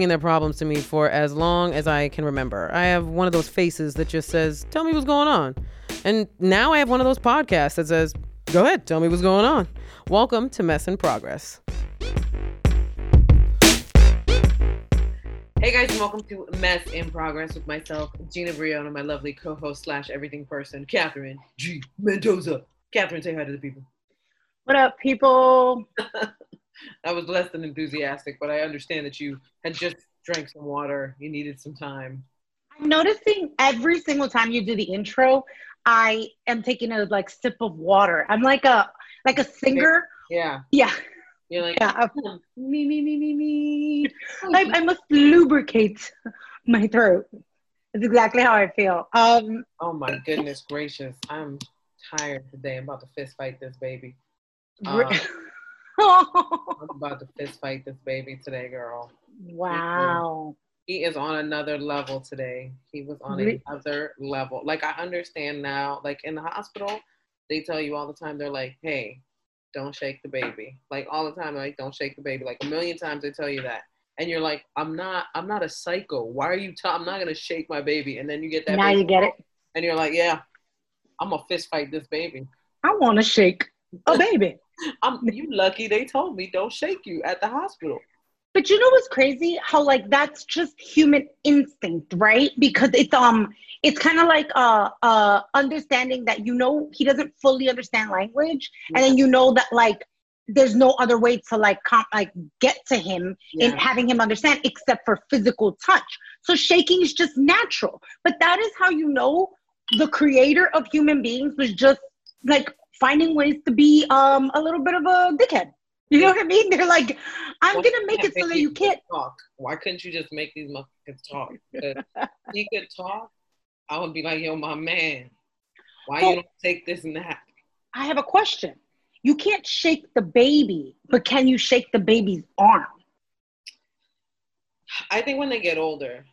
bringing their problems to me for as long as I can remember. I have one of those faces that just says, "Tell me what's going on," and now I have one of those podcasts that says, "Go ahead, tell me what's going on." Welcome to Mess in Progress. Hey guys, and welcome to Mess in Progress with myself, Gina Brillon, and my lovely co-host slash everything person, Katherine G. Mendoza. Katherine, say hi to the people. What up, people? I was less than enthusiastic, but I understand that you had just drank some water. You needed some time. I'm noticing every single time you do the intro, I am taking a like sip of water. I'm like a like a singer. Yeah. Yeah. You're like, Yeah. me, me, me, me, me. I, I must lubricate my throat. That's exactly how I feel. Um, Oh my goodness gracious. I'm tired today. I'm about to fist fight this baby. Uh, I'm about to fist fight this baby today, girl. wow. He is on another level today. He was on another level. Like I understand now, like in the hospital, they tell you all the time, they're like, hey, don't shake the baby. Like all the time, like, don't shake the baby. Like a million times they tell you that. And you're like, I'm not, I'm not a psycho. Why are you, t- I'm not gonna shake my baby. And then you get that Now you get it. and you're like, yeah, I'm gonna fist fight this baby. I want to shake a baby. I'm you lucky they told me don't shake you at the hospital. But you know what's crazy? How like that's just human instinct, right? Because it's um it's kind of like uh uh understanding that you know he doesn't fully understand language and then you know that like there's no other way to like com- like get to him in having him understand except for physical touch. So shaking is just natural. But that is how you know the creator of human beings was just like finding ways to be um a little bit of a dickhead. You know what I mean? They're like, I'm Well, gonna make it so that you can't. talk. Why couldn't you just make these motherfuckers talk? he could talk. I would be like, yo, my man, why you don't take this nap? I have a question. You can't shake the baby, but can you shake the baby's arm? I think when they get older,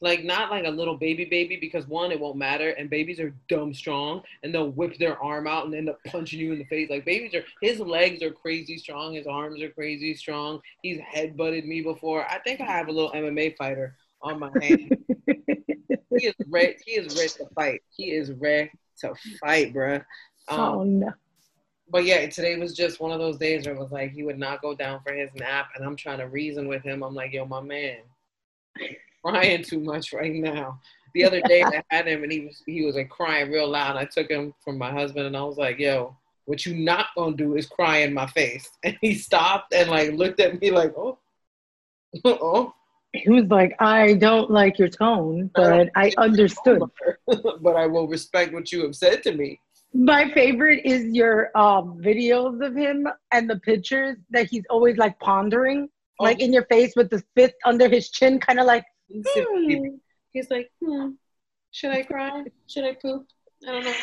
like not like a little baby baby, because one, it won't matter, and babies are dumb strong, and they'll whip their arm out and end up punching you in the face. Like babies are, his legs are crazy strong, his arms are crazy strong. He's head butted me before. I think I have a little MMA fighter on my hand. he is ready. He is ready to fight. He is ready to fight, bruh. Um, oh no. but yeah, today was just one of those days where it was like he would not go down for his nap, and I'm trying to reason with him. I'm like, yo, my man, crying too much right now. The other day I had him, and he was he was like crying real loud. I took him from my husband, and I was like, yo, what you not gonna do is cry in my face. And he stopped and like looked at me like, oh, oh. He was like, I don't like your tone, but I understood. but I will respect what you have said to me. My favorite is your um, videos of him and the pictures that he's always like pondering, like in your face with the fist under his chin, kind of like. He's like, hmm, should I cry? Should I poop? I don't know.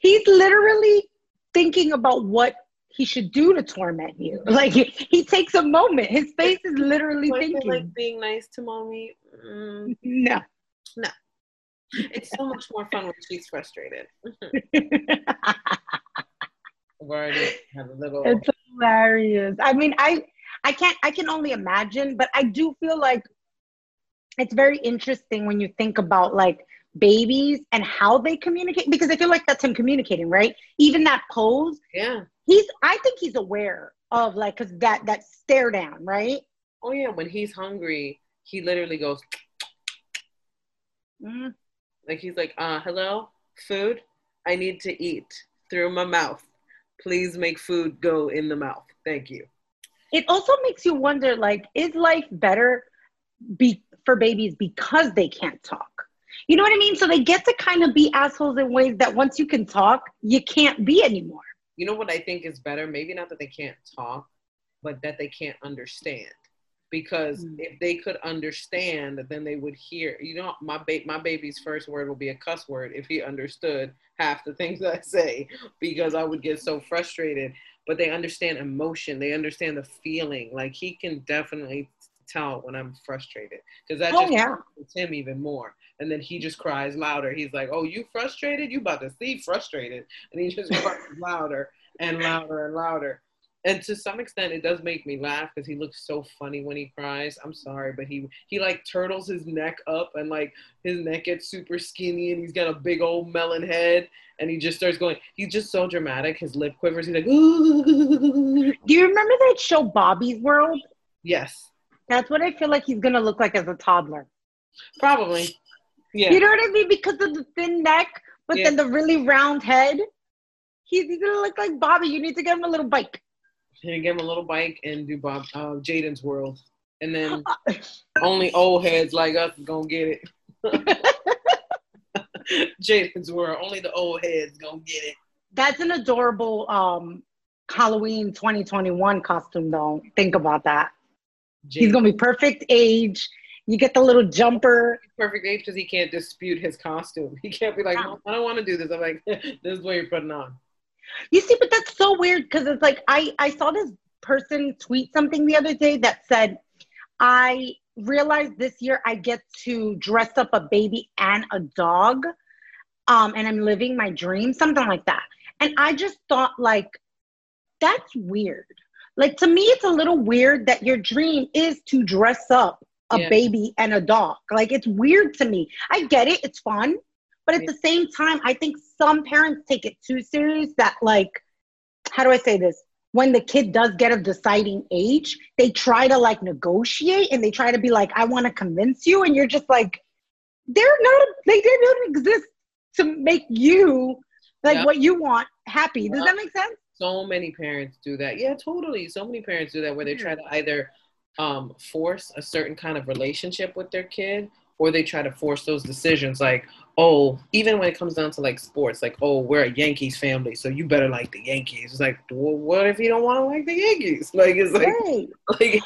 he's literally thinking about what he should do to torment you. Like he, he takes a moment. His face is literally Do I feel thinking. like being nice to mommy. Mm, no. it's so much more fun when she's frustrated. I've a little. it's hilarious. I mean, I I can't I can only imagine, but I do feel like it's very interesting when you think about like babies and how they communicate because I feel like that's him communicating, right? Even that pose, yeah. he's I think he's aware of like cuz that that stare down, right? Oh yeah. When he's hungry, he literally goes Mm. like he's like, uh, hello, food. I need to eat through my mouth. Please make food go in the mouth. Thank you. It also makes you wonder like is life better be for babies because they can't talk? You know what I mean? So they get to kind of be assholes in ways that once you can talk, you can't be anymore. You know what I think is better? Maybe not that they can't talk, but that they can't understand. Because Mm. if they could understand, then they would hear. You know, my ba- my baby's first word will be a cuss word if he understood half the things I say, because I would get so frustrated. But they understand emotion. They understand the feeling. Like he can definitely tell when I'm frustrated, because that Oh just yeah. him even more. And then he just cries louder. He's like, "Oh, you frustrated? You about to see frustrated?" And he just cries louder and louder and louder. and to some extent it does make me laugh because he looks so funny when he cries i'm sorry but he he like turtles his neck up and like his neck gets super skinny and he's got a big old melon head and he just starts going he's just so dramatic his lip quivers he's like Ooh. Do you remember that show Bobby's World? yes That's what I feel like he's gonna look like as a toddler. probably yeah You know what I mean? Because of the thin neck, but Yeah. then the really round head. He's, he's gonna look like Bobby. You need to give him a little bike. and give him a little bike and do bob uh, jaden's world and then only old heads like us is gonna get it jaden's world only the old heads gonna get it That's an adorable um Halloween 2021 costume though. Think about that. He's gonna be perfect age. You get the little jumper. perfect age because he can't dispute his costume. He can't be like. I don't want to do this. I'm like, this is what you're putting on. You see, but that's so weird because it's like I I saw this person tweet something the other day that said, I realized this year I get to dress up a baby and a dog, um, and I'm living my dream, something like that. And I just thought like, that's weird. Like to me, it's a little weird that your dream is to dress up a Yeah. baby and a dog. Like it's weird to me. I get it, it's fun. But at Yeah. the same time, I think some parents take it too serious that like, how do I say this? When the kid does get a deciding age, they try to like negotiate and they try to be like, I want to convince you. And you're just like, they're not, they didn't exist to make you like Yeah. what you want happy. Does that make sense? So many parents do that. Yeah, totally. So many parents do that where they try to either um, force a certain kind of relationship with their kid or they try to force those decisions like, oh, even when it comes down to like sports, like, oh, we're a Yankees family, so you better like the Yankees. It's like, well, what if you don't want to like the Yankees? Like, it's like, Right. like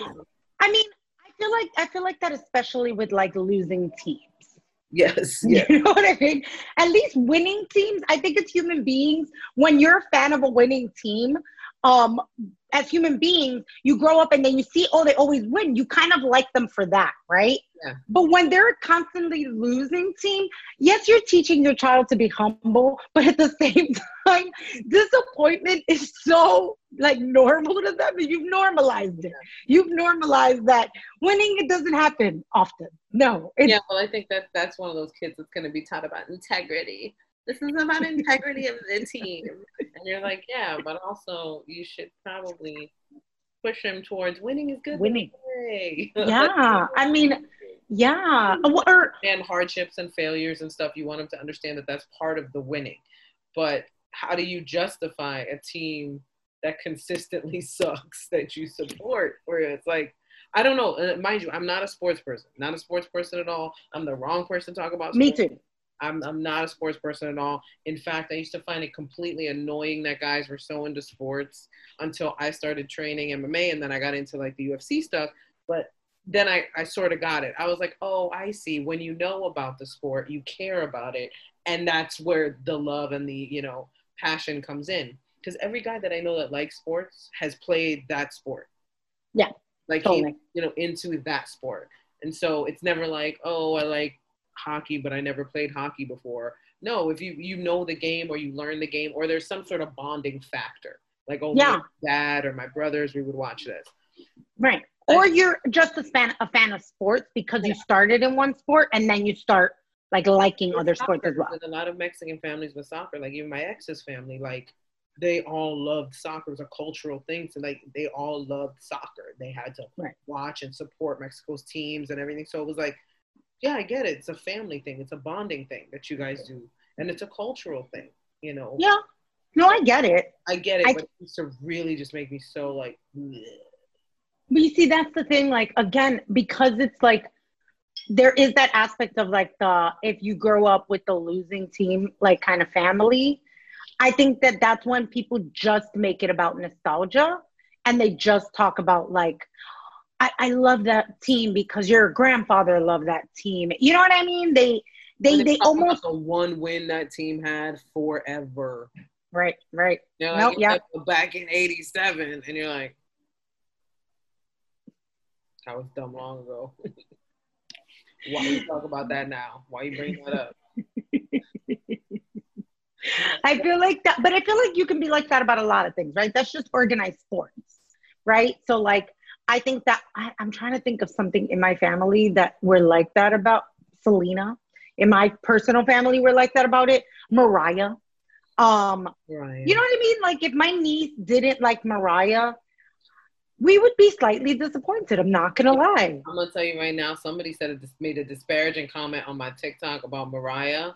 I mean, I feel like I feel like that especially with like losing teams. Yes, yeah. You know what I mean? At least winning teams, I think it's human beings. When you're a fan of a winning team, um, as human beings, you grow up and then you see, oh, they always win. You kind of like them for that, right? Yeah. But when they're a constantly losing team, yes, you're teaching your child to be humble, but at the same time, disappointment is so like normal to them. You've normalized it. You've normalized that winning it doesn't happen often. No, yeah, well, I think that that's one of those kids that's going to be taught about integrity. This is about integrity of the team, and you're like, yeah, but also you should probably push him towards winning is good. Winning. Yeah. I mean, yeah. Or and hardships and failures and stuff. You want him to understand that that's part of the winning, but how do you justify a team that consistently sucks that you support? Where it's like. I don't know. Uh, mind you, I'm not a sports person. Not a sports person at all. I'm the wrong person to talk about. me too. I'm, I'm not a sports person at all. In fact, I used to find it completely annoying that guys were so into sports until I started training MMA and then I got into like the UFC stuff. But then I, I sort of got it. I was like, oh, I see. When you know about the sport, you care about it. And that's where the love and the, you know, passion comes in. Because every guy that I know that likes sports has played that sport. Yeah, Like totally. you know, into that sport. And so it's never like, oh, I like hockey, but I never played hockey before. No, if you you know the game or you learn the game or there's some sort of bonding factor. Like, oh, Yeah. my dad or my brothers, we would watch this. Right. Or you're just a fan a fan of sports because you started in one sport and then you start like liking other sports as well. A lot of Mexican families with soccer. Like even my ex's family, like they all loved soccer. It was a cultural thing. So like they all loved soccer. They had to Right. watch and support Mexico's teams and everything. So it was like, yeah, I get it. It's a family thing. It's a bonding thing that you guys do, and it's a cultural thing. You know. Yeah. No, I get it. I get it, I- but it used to really just make me so like. bleh. But you see, that's the thing. Like again, because it's like there is that aspect of like the if you grow up with the losing team, like kind of family. I think that that's when people just make it about nostalgia, and they just talk about like, I, I love that team because your grandfather loved that team. You know what I mean? They they they almost the one win that team had forever. right right. They're Nope, like, yeah. "Yeah, back in '87, and you're like, that was dumb long ago. Why you talk about that now? Why you bring that up? I feel like that, but I feel like you can be like that about a lot of things, right? That's just organized sports. right? So like I think that I, I'm trying to think of something in my family that we're like that about Selena. In my personal family, we're like that about it. Mariah. Um, Right. you know what I mean? Like if my niece didn't like Mariah, we would be slightly disappointed. I'm not gonna lie. I'm gonna tell you right now. Somebody said it made a disparaging comment on my TikTok about Mariah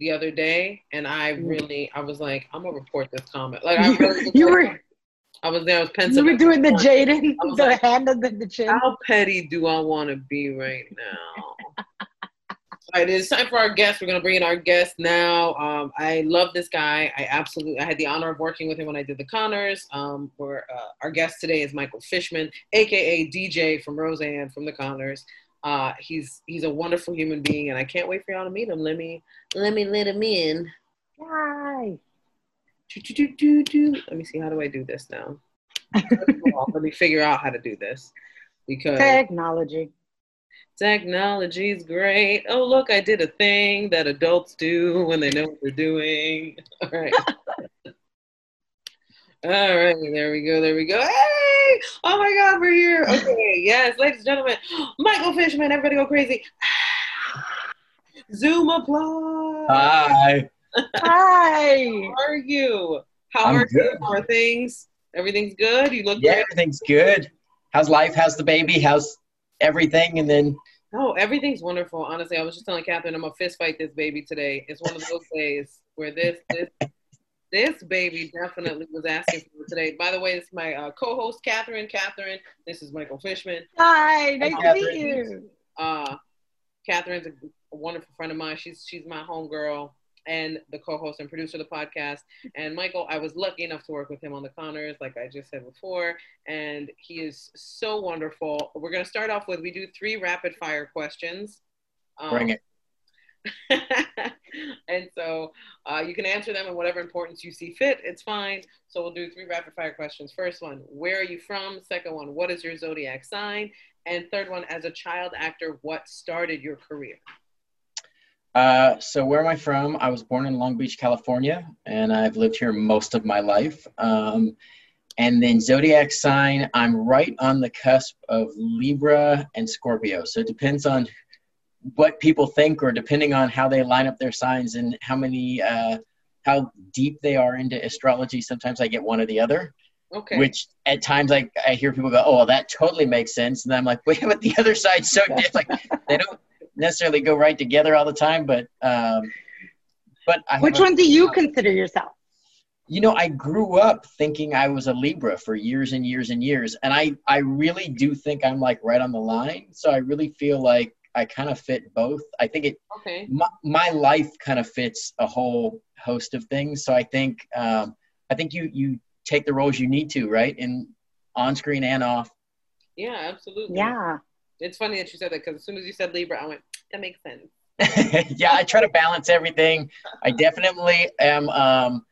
the other day, and I Mm. really, I was like, I'm gonna report this comment. Like I really was you like- were I was there. I was you pencil. were doing the Jaden, the like- hand under the chin. How petty do I want to be right now? All right, it's time for our guest. We're gonna bring in our guest now. Um, I love this guy. I absolutely. I had the honor of working with him when I did the Conners. Um, where uh, our guest today is Michael Fishman, aka DJ from Roseanne from the Conners. Uh, he's he's a wonderful human being, and I can't wait for y'all to meet him. Let me let me let him in. Hi. Do, do, do, do, do. Let me see. How do I do this now? All, let me figure out how to do this because Technology. Technology is great. Oh, look, I did a thing that adults do when they know what they're doing. All right. All right, there we go, there we go. Hey! Oh my God, we're here. Okay, yes, ladies and gentlemen, Michael Fishman, everybody go crazy. Zoom applause. Hi. Hi. How are you? How I'm are you? How are things? Everything's good? You look good? Yeah, great. everything's good. How's life? How's the baby? How's everything? And then Oh, everything's wonderful. Honestly, I was just telling Katherine I'm gonna fist fight this baby today. It's one of those days where this this this baby definitely was asking for it today. By the way, this is my uh, co-host Katherine. Katherine, this is Michael Fishman. Hi. Nice to meet you. Uh, Katherine's a, a wonderful friend of mine. She's she's my homegirl and the co-host and producer of the podcast. And Michael, I was lucky enough to work with him on the Conners, like I just said before, and he is so wonderful. We're gonna start off with we do three rapid fire questions. Um, bring it. and so uh, you can answer them in whatever importance you see fit. It's fine. So we'll do three rapid fire questions. First one, where are you from? Second one, what is your zodiac sign? And third one, as a child actor, what started your career? Uh, so where am I from? I was born in Long Beach, California, and I've lived here most of my life. Um, and then zodiac sign, I'm right on the cusp of Libra and Scorpio. So it depends on what people think, or depending on how they line up their signs and how many, uh, how deep they are into astrology. Sometimes I get one or the other. Okay. which at times I, I hear people go, oh, well, that totally makes sense. And I'm like, wait, but the other side's so different. like, they don't necessarily go right together all the time, but, um, but I Which have a- one do you consider yourself? you know, I grew up thinking I was a Libra for years and years and years. And I, I really do think I'm like right on the line. So I really feel like I kind of fit both. I think it, okay. my, my life kind of fits a whole host of things. So I think, um, I think you, you take the roles you need to, right? And on screen and off. Yeah, absolutely. Yeah. It's funny that you said that because as soon as you said Libra, I went, that makes sense. yeah, I try to balance everything. I definitely am um,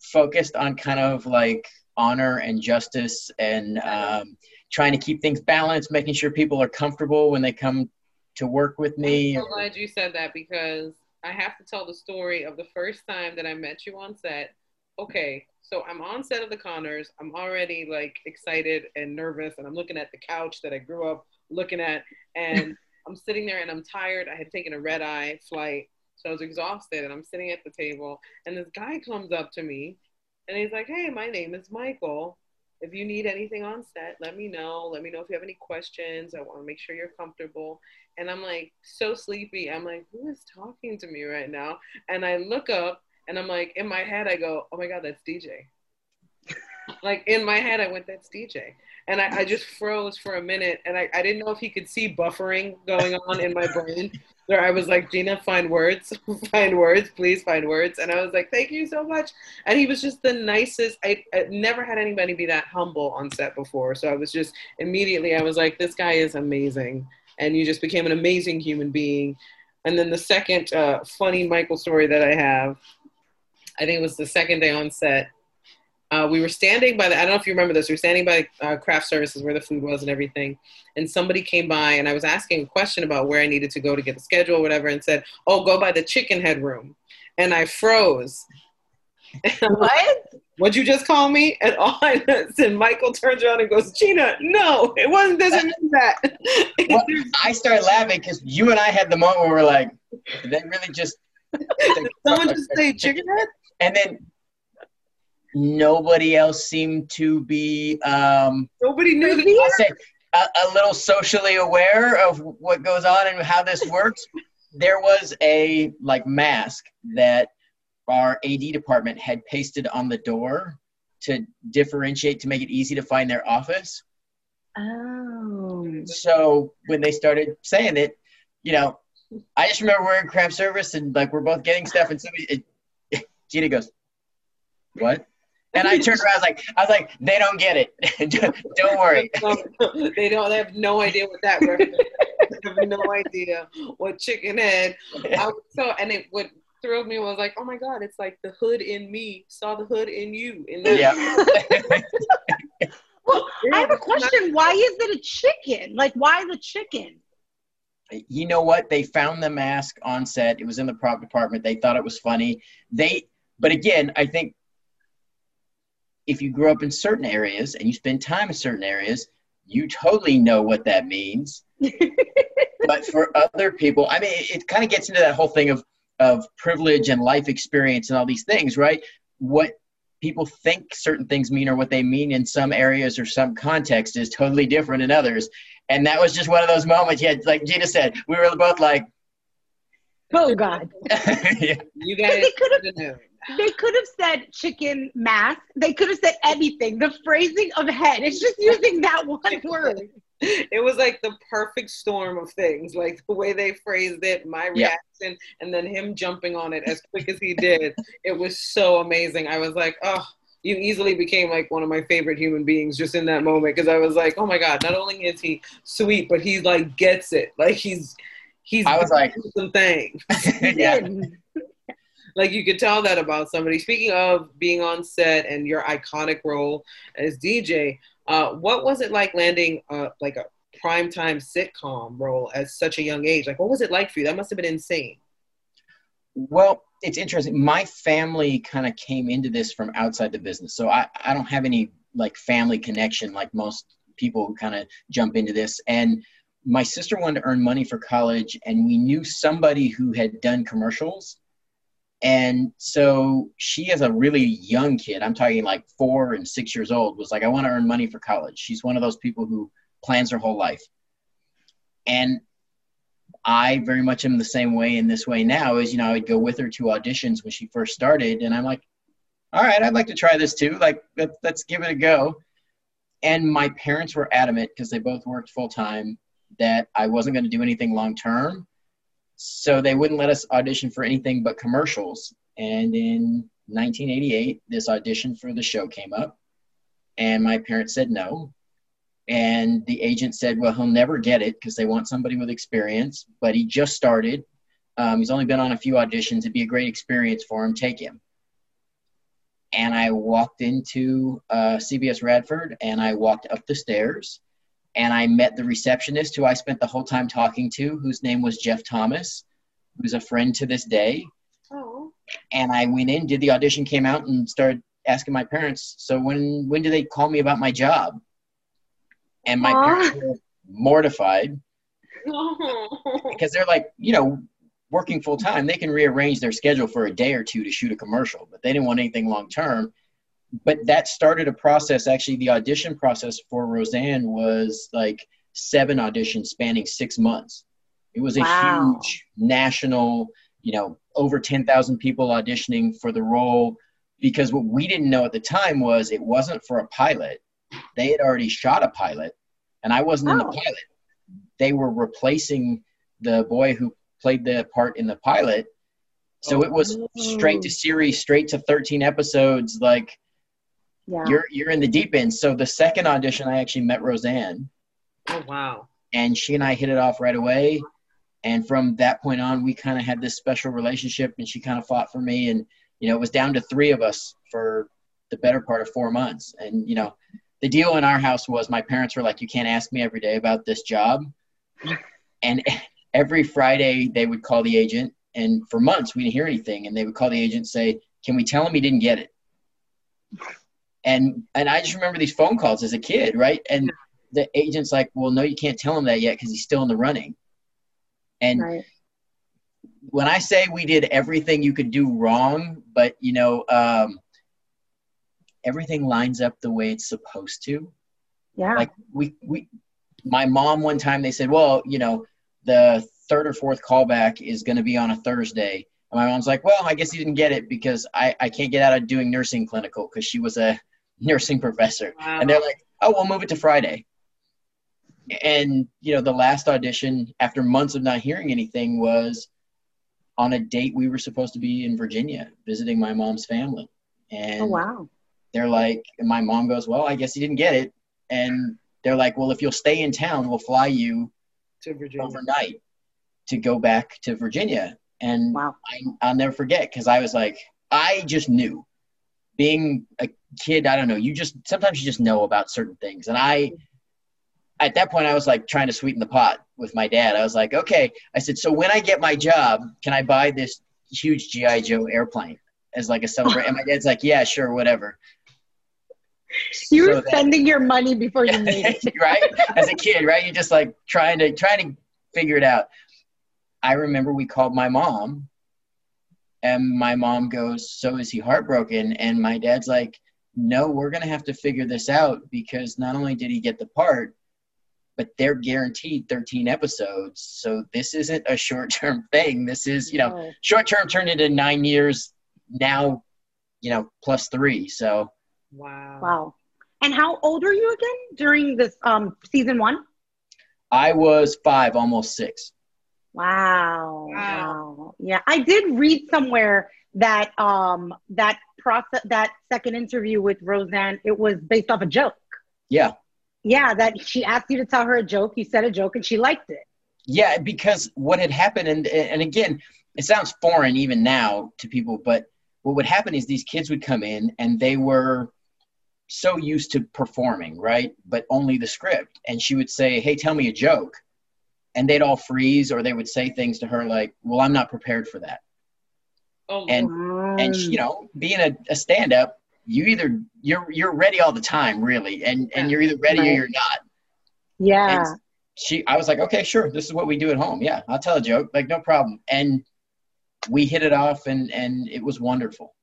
focused on kind of like honor and justice and um, trying to keep things balanced, making sure people are comfortable when they come to work with me. I'm so glad you said that because I have to tell the story of the first time that I met you on set. Okay, so I'm on set of the Conners. I'm already like excited and nervous, and I'm looking at the couch that I grew up looking at, and I'm sitting there and I'm tired. I had taken a red eye flight, so I was exhausted, and I'm sitting at the table, and this guy comes up to me, and he's like, "Hey, my name is Michael. If you need anything on set, let me know. Let me know if you have any questions. I want to make sure you're comfortable." And I'm like so sleepy. I'm like, who is talking to me right now? And I look up and I'm like, in my head, I go, oh my God, that's DJ. Like in my head, I went, that's DJ. And I, I just froze for a minute and I, I didn't know if he could see buffering going on in my brain. Where I was like, Gina, find words, find words, please find words. And I was like, thank you so much. And he was just the nicest. I, I never had anybody be that humble on set before. So I was just immediately, I was like, this guy is amazing and you just became an amazing human being. And then the second uh, funny Michael story that I have, I think it was the second day on set. Uh, we were standing by the, I don't know if you remember this, we were standing by uh, craft services where the food was and everything. And somebody came by and I was asking a question about where I needed to go to get the schedule or whatever and said, oh, go by the chicken head room. And I froze. what? What'd you just call me? And all I said, Michael turns around and goes, Gina, no, it wasn't, doesn't mean that. Well, I started laughing because you and I had the moment where we're like, did they really just. Someone just say chicken head? And then nobody else seemed to be, um, Nobody knew. I'll say, a, a little socially aware of what goes on and how this works. There was a like mask that our AD department had pasted on the door to differentiate to make it easy to find their office. Oh. So when they started saying it, you know, I just remember we're in craft service and like we're both getting stuff, and somebody, it, Gina goes, "What?" And I turned around, I was like, "I was like, they don't get it. don't worry." they don't. They have no idea what that reference. they have no idea what chicken head. I was so, and it what thrilled me was like, oh my god, it's like the hood in me saw the hood in you. In that. Yeah. Well, I have a question. Why is it a chicken? Like, why the chicken? you know what? They found the mask on set. It was in the prop department. They thought it was funny. They, but again, I think if you grew up in certain areas and you spend time in certain areas, you totally know what that means. but for other people, I mean, it, it kind of gets into that whole thing of of privilege and life experience and all these things, right? What people think certain things mean or what they mean in some areas or some context is totally different in others. And that was just one of those moments. Yeah, like Gina said, we were both like, Oh God. yeah. You guys could've- should know. They could have said chicken mask. They could have said anything. The phrasing of head. It's just using that one word. It was like the perfect storm of things, like the way they phrased it, my Yeah. reaction, and then him jumping on it as quick as he did. It was so amazing. I was like, oh, you easily became like one of my favorite human beings just in that moment because I was like, oh my god, not only is he sweet, but he like gets it. Like he's he's I was like- some things. yeah. Like you could tell that about somebody. Speaking of being on set and your iconic role as DJ, uh, what was it like landing uh, like a primetime sitcom role at such a young age? Like, what was it like for you? That must have been insane. Well, it's interesting. My family kind of came into this from outside the business. So I, I don't have any like family connection like most people kind of jump into this. And my sister wanted to earn money for college, and we knew somebody who had done commercials. And so she, as a really young kid, I'm talking like four and six years old, was like, I want to earn money for college. She's one of those people who plans her whole life. And I very much am the same way in this way now is, you know, I would go with her to auditions when she first started. And I'm like, all right, I'd like to try this too. Like, let's, let's give it a go. And my parents were adamant because they both worked full time that I wasn't going to do anything long term. So they wouldn't let us audition for anything but commercials. And in 1988, this audition for the show came up. And my parents said no. And the agent said, well, he'll never get it because they want somebody with experience, but he just started. Um, he's only been on a few auditions. It'd be a great experience for him. Take him. And I walked into uh, CBS Radford and I walked up the stairs and I met the receptionist who I spent the whole time talking to, whose name was Jeff Thomas, who's a friend to this day. Oh, And I went in, did the audition, came out, and started asking my parents, so when when do they call me about my job? And my Aw. parents were mortified because they're like, you know, working full time, they can rearrange their schedule for a day or two to shoot a commercial, but they didn't want anything long term. But that started a process. Actually, the audition process for Roseanne was like seven auditions spanning six months. It was a Wow. huge national, you know, over 10,000 people auditioning for the role because what we didn't know at the time was it wasn't for a pilot. They had already shot a pilot, and I wasn't in the Oh. pilot. They were replacing the boy who played the part in the pilot. So it was straight to oh. series, straight to 13 episodes. Like Yeah. you're you're in the deep end. So the second audition, I actually met Roseanne, oh wow. and she and I hit it off right away. And from that point on, we kind of had this special relationship, and she kind of fought for me. And you know, it was down to three of us for the better part of four months. And you know, the deal in our house was my parents were like, "You can't ask me every day about this job." And every Friday they would call the agent, and for months we didn't hear anything. And they would call the agent and say, can we tell him he didn't get it? And and I just remember these phone calls as a kid, right? And the agent's like, well, no, you can't tell him that yet because he's still in the running. And Right. when I say we did everything you could do wrong, but you know, um, everything lines up the way it's supposed to. Yeah. Like we we, my mom one time they said, well, you know, the third or fourth callback is going to be on a Thursday. And my mom's like, well, I guess he didn't get it because I, I can't get out of doing nursing clinical because she was a nursing professor. Wow. And they're like, oh, we'll move it to Friday. And, you know, the last audition after months of not hearing anything was on a date we were supposed to be in Virginia visiting my mom's family. And oh wow. they're like, and my mom goes, well, I guess he didn't get it. And they're like, well, if you'll stay in town, we'll fly you to Virginia. overnight to go back to Virginia. And Wow. I, I'll never forget because I was like, I just knew. Being a kid, I don't know. You just sometimes you just know about certain things, and I, at that point, I was like trying to sweeten the pot with my dad. I was like, okay. I said, so when I get my job, can I buy this huge GI Joe airplane as like a celebration? and my dad's like, yeah, sure, whatever. You were So that- spending your money before you made it. right? As a kid, right? You're just like trying to trying to figure it out. I remember we called my mom, and my mom goes, "So is he heartbroken?" And my dad's like, "No, we're gonna have to figure this out because not only did he get the part, but they're guaranteed 13 episodes. So this isn't a short-term thing. This is, you know, Oh, short-term turned into nine years now, you know, plus three. So Wow. Wow. And how old were you again during this um season one? I was five, almost six. Wow. Wow. Wow. Yeah. I did read somewhere that um that process that second interview with Roseanne, it was based off a joke. Yeah. Yeah, that she asked you to tell her a joke, you said a joke and she liked it. Yeah, because what had happened, and and again, it sounds foreign even now to people, but what would happen is these kids would come in and they were so used to performing, right? But only the script. And she would say, Hey, tell me a joke. And they'd all freeze, or they would say things to her like, Well, I'm not prepared for that. Oh, And- Lord. And you know, being a, a stand up, you either you're you're ready all the time, really, and and you're either ready or you're not. yeah. And she I was like, okay, sure, this is what we do at home. Yeah, I'll tell a joke, like no problem. And we hit it off, and and it was wonderful.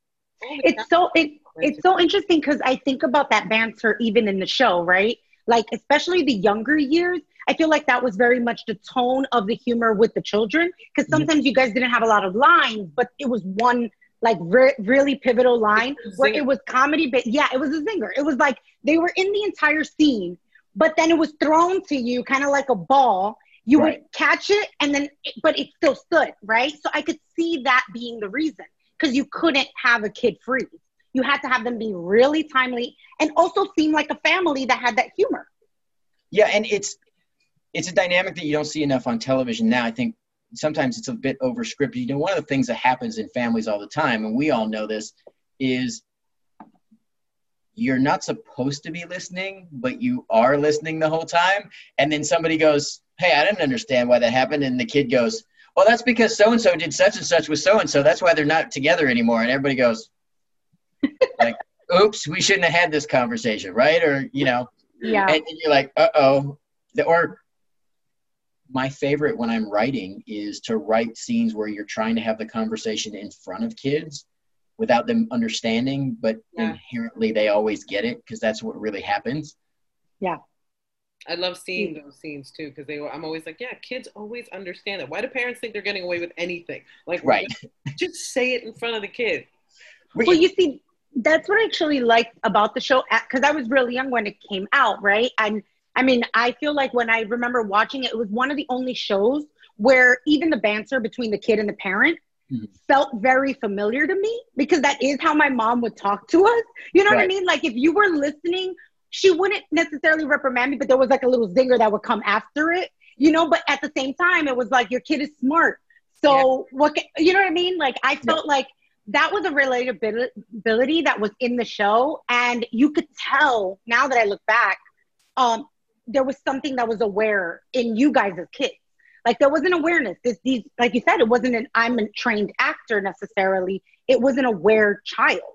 It's so it it's so interesting because I think about that banter even in the show, right? Like especially the younger years. I feel like that was very much the tone of the humor with the children because sometimes you guys didn't have a lot of lines, but it was one like re- really pivotal line where it was comedy. But yeah, it was a zinger. It was like they were in the entire scene, but then it was thrown to you kind of like a ball. You Right. would catch it, and then but it still stood, right? So I could see that being the reason because you couldn't have a kid freeze. You had to have them be really timely and also seem like a family that had that humor. Yeah, and it's it's a dynamic that you don't see enough on television now. I think sometimes it's a bit over scripted. You know, one of the things that happens in families all the time, and we all know this, is you're not supposed to be listening, but you are listening the whole time. And then somebody goes, Hey, I didn't understand why that happened. And the kid goes, Well, that's because so and so did such and such with so and so. That's why they're not together anymore. And everybody goes, like, oops, we shouldn't have had this conversation, right? Or, you know, Yeah. and, and you're like, uh oh. Or my favorite when I'm writing is to write scenes where you're trying to have the conversation in front of kids without them understanding, but Yeah. inherently they always get it because that's what really happens. Yeah. I love seeing mm. those scenes too because they were. I'm always like, yeah, kids always understand it. Why do parents think they're getting away with anything? Like, Right. Just say it in front of the kid. Well, you see, that's what I actually liked about the show because I was really young when it came out, right? And I mean, I feel like when I remember watching it, it was one of the only shows where even the banter between the kid and the parent Mhm. felt very familiar to me because that is how my mom would talk to us. You know what I mean? Like if you were listening, she wouldn't necessarily reprimand me, but there was like a little zinger that would come after it, you know. But at the same time, it was like your kid is smart. So what? ca- You know what I mean? Like I felt like that was a relatability that was in the show and you could tell now that i look back um, there was something that was aware in you guys as kids Like there was an awareness. This, these, like you said, it wasn't an I'm a trained actor necessarily. It was an aware child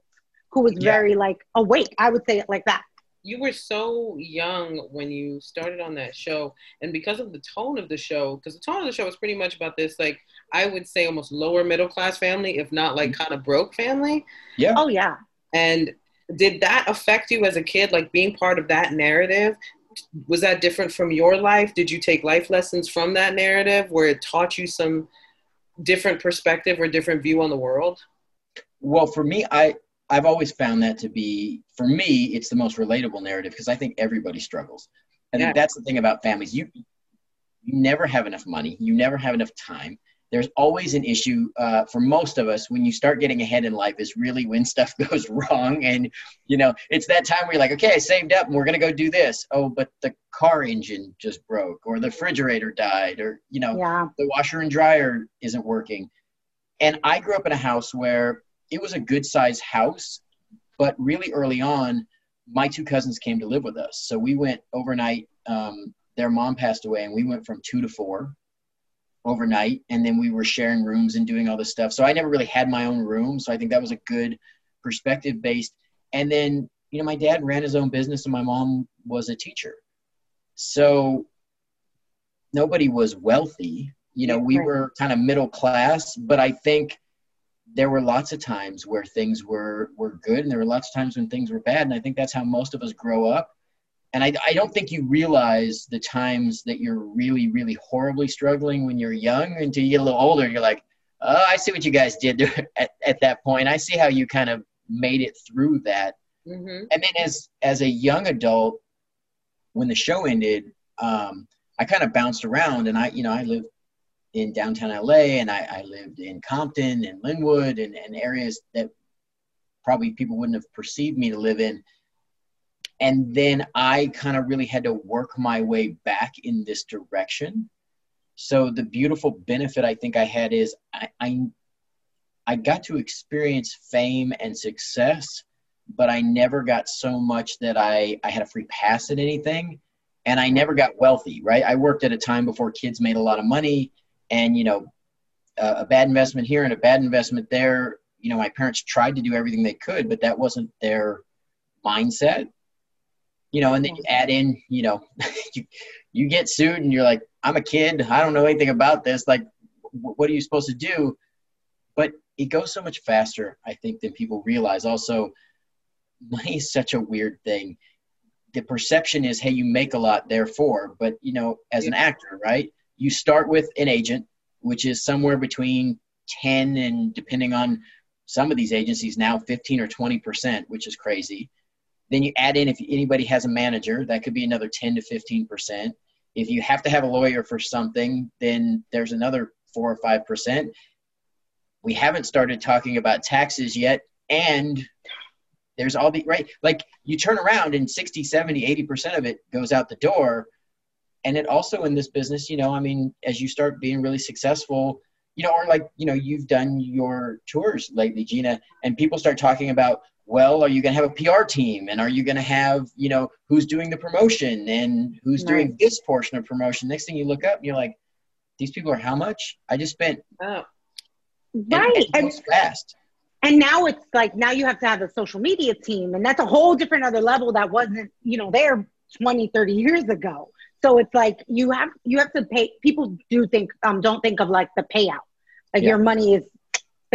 who was Yeah. very like awake. I would say it like that. you were so young when you started on that show and because of the tone of the show because the tone of the show was pretty much about this like i would say almost lower middle class family if not like mm-hmm. kind of broke family Yeah. Oh yeah. and did that affect you as a kid like being part of that narrative was that different from your life did you take life lessons from that narrative where it taught you some different perspective or different view on the world Well, for me, I I've always found that to be for me, it's the most relatable narrative because I think everybody struggles. I think that's the thing about families. You you never have enough money. You never have enough time. There's always an issue uh, for most of us when you start getting ahead in life. Is really when stuff goes wrong, and you know it's that time where you're like, okay, I saved up, and we're gonna go do this. Oh, but the car engine just broke, or the refrigerator died, or you know, Yeah. the washer and dryer isn't working. And I grew up in a house where it was a good sized house, but really early on, my two cousins came to live with us. So we went overnight. Um, their mom passed away, and we went from two to four overnight. And then we were sharing rooms and doing all this stuff. So I never really had my own room. So I think that was a good perspective based. And then, you know, my dad ran his own business, and my mom was a teacher. So nobody was wealthy. You know, we were kind of middle class, but I think there were lots of times where things were were good, and there were lots of times when things were bad. And I think that's how most of us grow up. And I, I don't think you realize the times that you're really, really horribly struggling when you're young until you get a little older. You're like, oh, I see what you guys did at, at that point. I see how you kind of made it through that mm-hmm. and then as as a young adult when the show ended um, i kind of bounced around and i you know i lived in downtown la and i, I lived in compton and Lynwood and, and areas that probably people wouldn't have perceived me to live in and then i kind of really had to work my way back in this direction so the beautiful benefit i think i had is i i, I got to experience fame and success but I never got so much that I, I had a free pass at anything. And I never got wealthy, right? I worked at a time before kids made a lot of money. And, you know, a, a bad investment here and a bad investment there. You know, my parents tried to do everything they could, but that wasn't their mindset. You know, and then you add in, you know, you, you get sued and you're like, I'm a kid. I don't know anything about this. Like, wh- what are you supposed to do? But it goes so much faster, I think, than people realize. Also, money is such a weird thing. The perception is, hey, you make a lot, therefore. But you know, as an actor, right? You start with an agent, which is somewhere between ten and depending on some of these agencies now, fifteen or twenty percent, which is crazy. Then you add in if anybody has a manager, that could be another ten to fifteen percent. If you have to have a lawyer for something, then there's another four or five percent. We haven't started talking about taxes yet, and there's all the right like you turn around and 60 70 80% of it goes out the door and it also in this business you know i mean as you start being really successful you know or like you know you've done your tours lately gina and people start talking about well are you going to have a pr team and are you going to have you know who's doing the promotion and who's doing this portion of promotion next thing you look up you're like these people are how much i just spent oh, Right. and And, fast and now it's like now you have to have a social media team and that's a whole different other level that wasn't, you know, there 20, 30 years ago. So it's like you have you have to pay people do think um don't think of like the payout. Like Yeah. your money is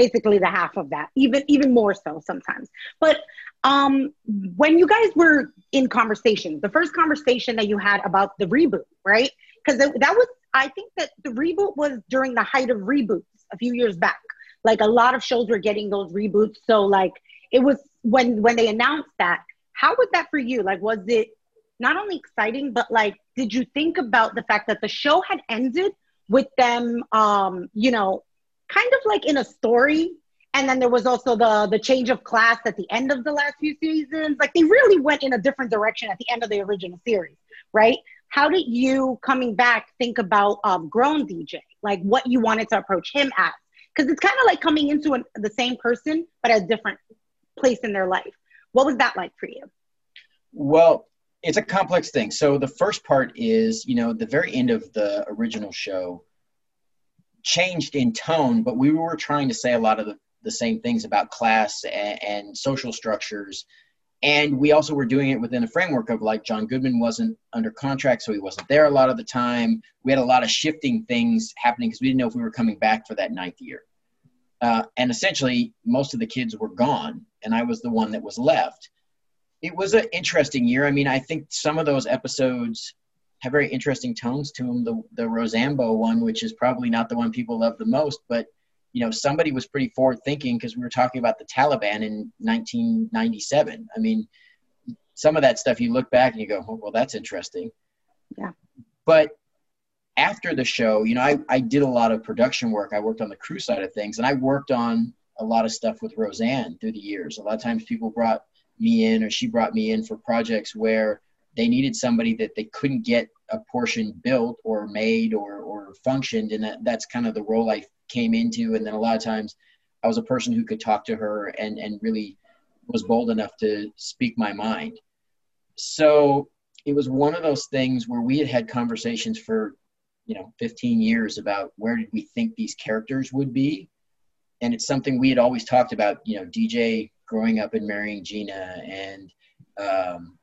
basically the half of that, even even more so sometimes. But um when you guys were in conversation, the first conversation that you had about the reboot, right? Because that was I think that the reboot was during the height of reboots a few years back. Like a lot of shows were getting those reboots. So like it was when when they announced that, how was that for you? Like was it not only exciting, but like did you think about the fact that the show had ended with them um, you know, kind of like in a story. And then there was also the the change of class at the end of the last few seasons. Like they really went in a different direction at the end of the original series right? How did you coming back think about um, grown dj like what you wanted to approach him as? Because it's kind of like coming into an, the same person but at a different place in their life. What was that like for you? Well, it's a complex thing. So the first part is, you know, the very end of the original show, changed in tone, but we were trying to say a lot of the, the same things about class and, and social structures. And we also were doing it within a framework of like John Goodman wasn't under contract, so he wasn't there a lot of the time. We had a lot of shifting things happening because we didn't know if we were coming back for that ninth year. Uh, and essentially, most of the kids were gone, and I was the one that was left. It was an interesting year. I mean, I think some of those episodes have very interesting tones to them. The the Roseambo one, which is probably not the one people love the most, but you know, somebody was pretty forward thinking because we were talking about the Taliban in 1997. I mean, some of that stuff you look back and you go, oh, well, that's interesting. Yeah. But after the show, you know, I, I did a lot of production work. I worked on the crew side of things, and I worked on a lot of stuff with Roseanne through the years. A lot of times people brought me in or she brought me in for projects where they needed somebody that they couldn't get a portion built or made or, or functioned. And that, that's kind of the role I came into. And then a lot of times I was a person who could talk to her and, and really was bold enough to speak my mind. So it was one of those things where we had had conversations for, you know, 15 years about where did we think these characters would be. And it's something we had always talked about, you know, DJ growing up and marrying Geena and, um,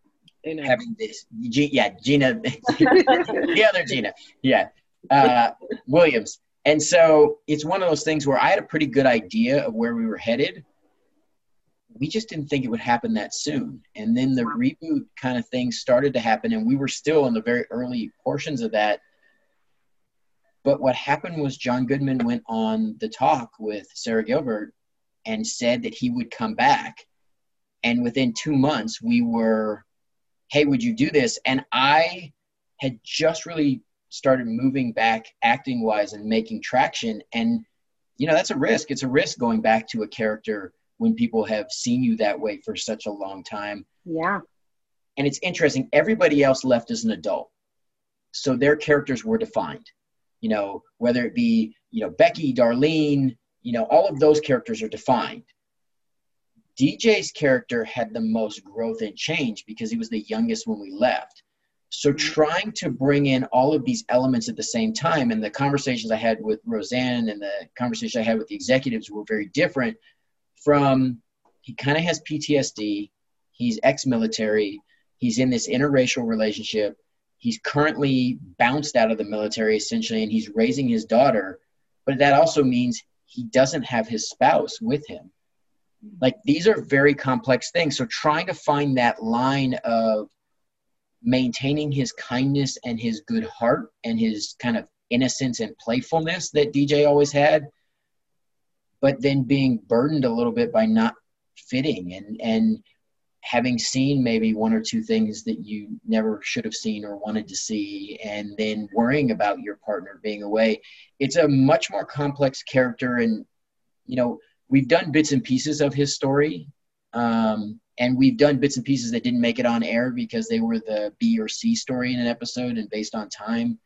having this, yeah, Gina, the other Geena, yeah, uh, Williams. And so it's one of those things where I had a pretty good idea of where we were headed. We just didn't think it would happen that soon. And then the reboot kind of thing started to happen, and we were still in the very early portions of that. But what happened was John Goodman went on the talk with Sara Gilbert and said that he would come back. And within two months, we were, hey, would you do this? And I had just really started moving back acting wise and making traction. And you know that's a risk. It's a risk going back to a character when people have seen you that way for such a long time. Yeah. And it's interesting. Everybody else left as an adult. So their characters were defined. You know whether it be you know becky darlene you know all of those characters are defined dj's character had the most growth and change because he was the youngest when we left so mm-hmm. trying to bring in all of these elements at the same time, and the conversations I had with Roseanne and the conversation I had with the executives were very different. From he kind of has PTSD, he's ex-military, he's in this interracial relationship, he's currently bounced out of the military essentially, and he's raising his daughter, but that also means he doesn't have his spouse with him. Like these are very complex things. So trying to find that line of maintaining his kindness and his good heart and his kind of innocence and playfulness that DJ always had, but then being burdened a little bit by not fitting and and having seen maybe one or two things that you never should have seen or wanted to see and then worrying about your partner being away it's a much more complex character and you know we've done bits and pieces of his story um, and we've done bits and pieces that didn't make it on air because they were the B or C story in an episode and based on time.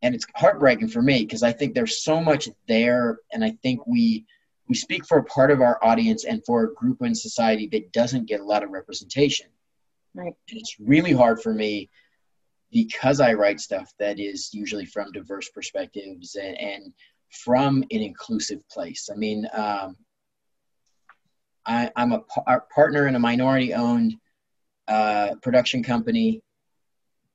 And it's heartbreaking for me because I think there's so much there, and I think we we speak for a part of our audience and for a group in society that doesn't get a lot of representation. Right. And it's really hard for me because I write stuff that is usually from diverse perspectives and, and from an inclusive place. I mean, um, I, am a, a, partner in a minority owned uh, production company.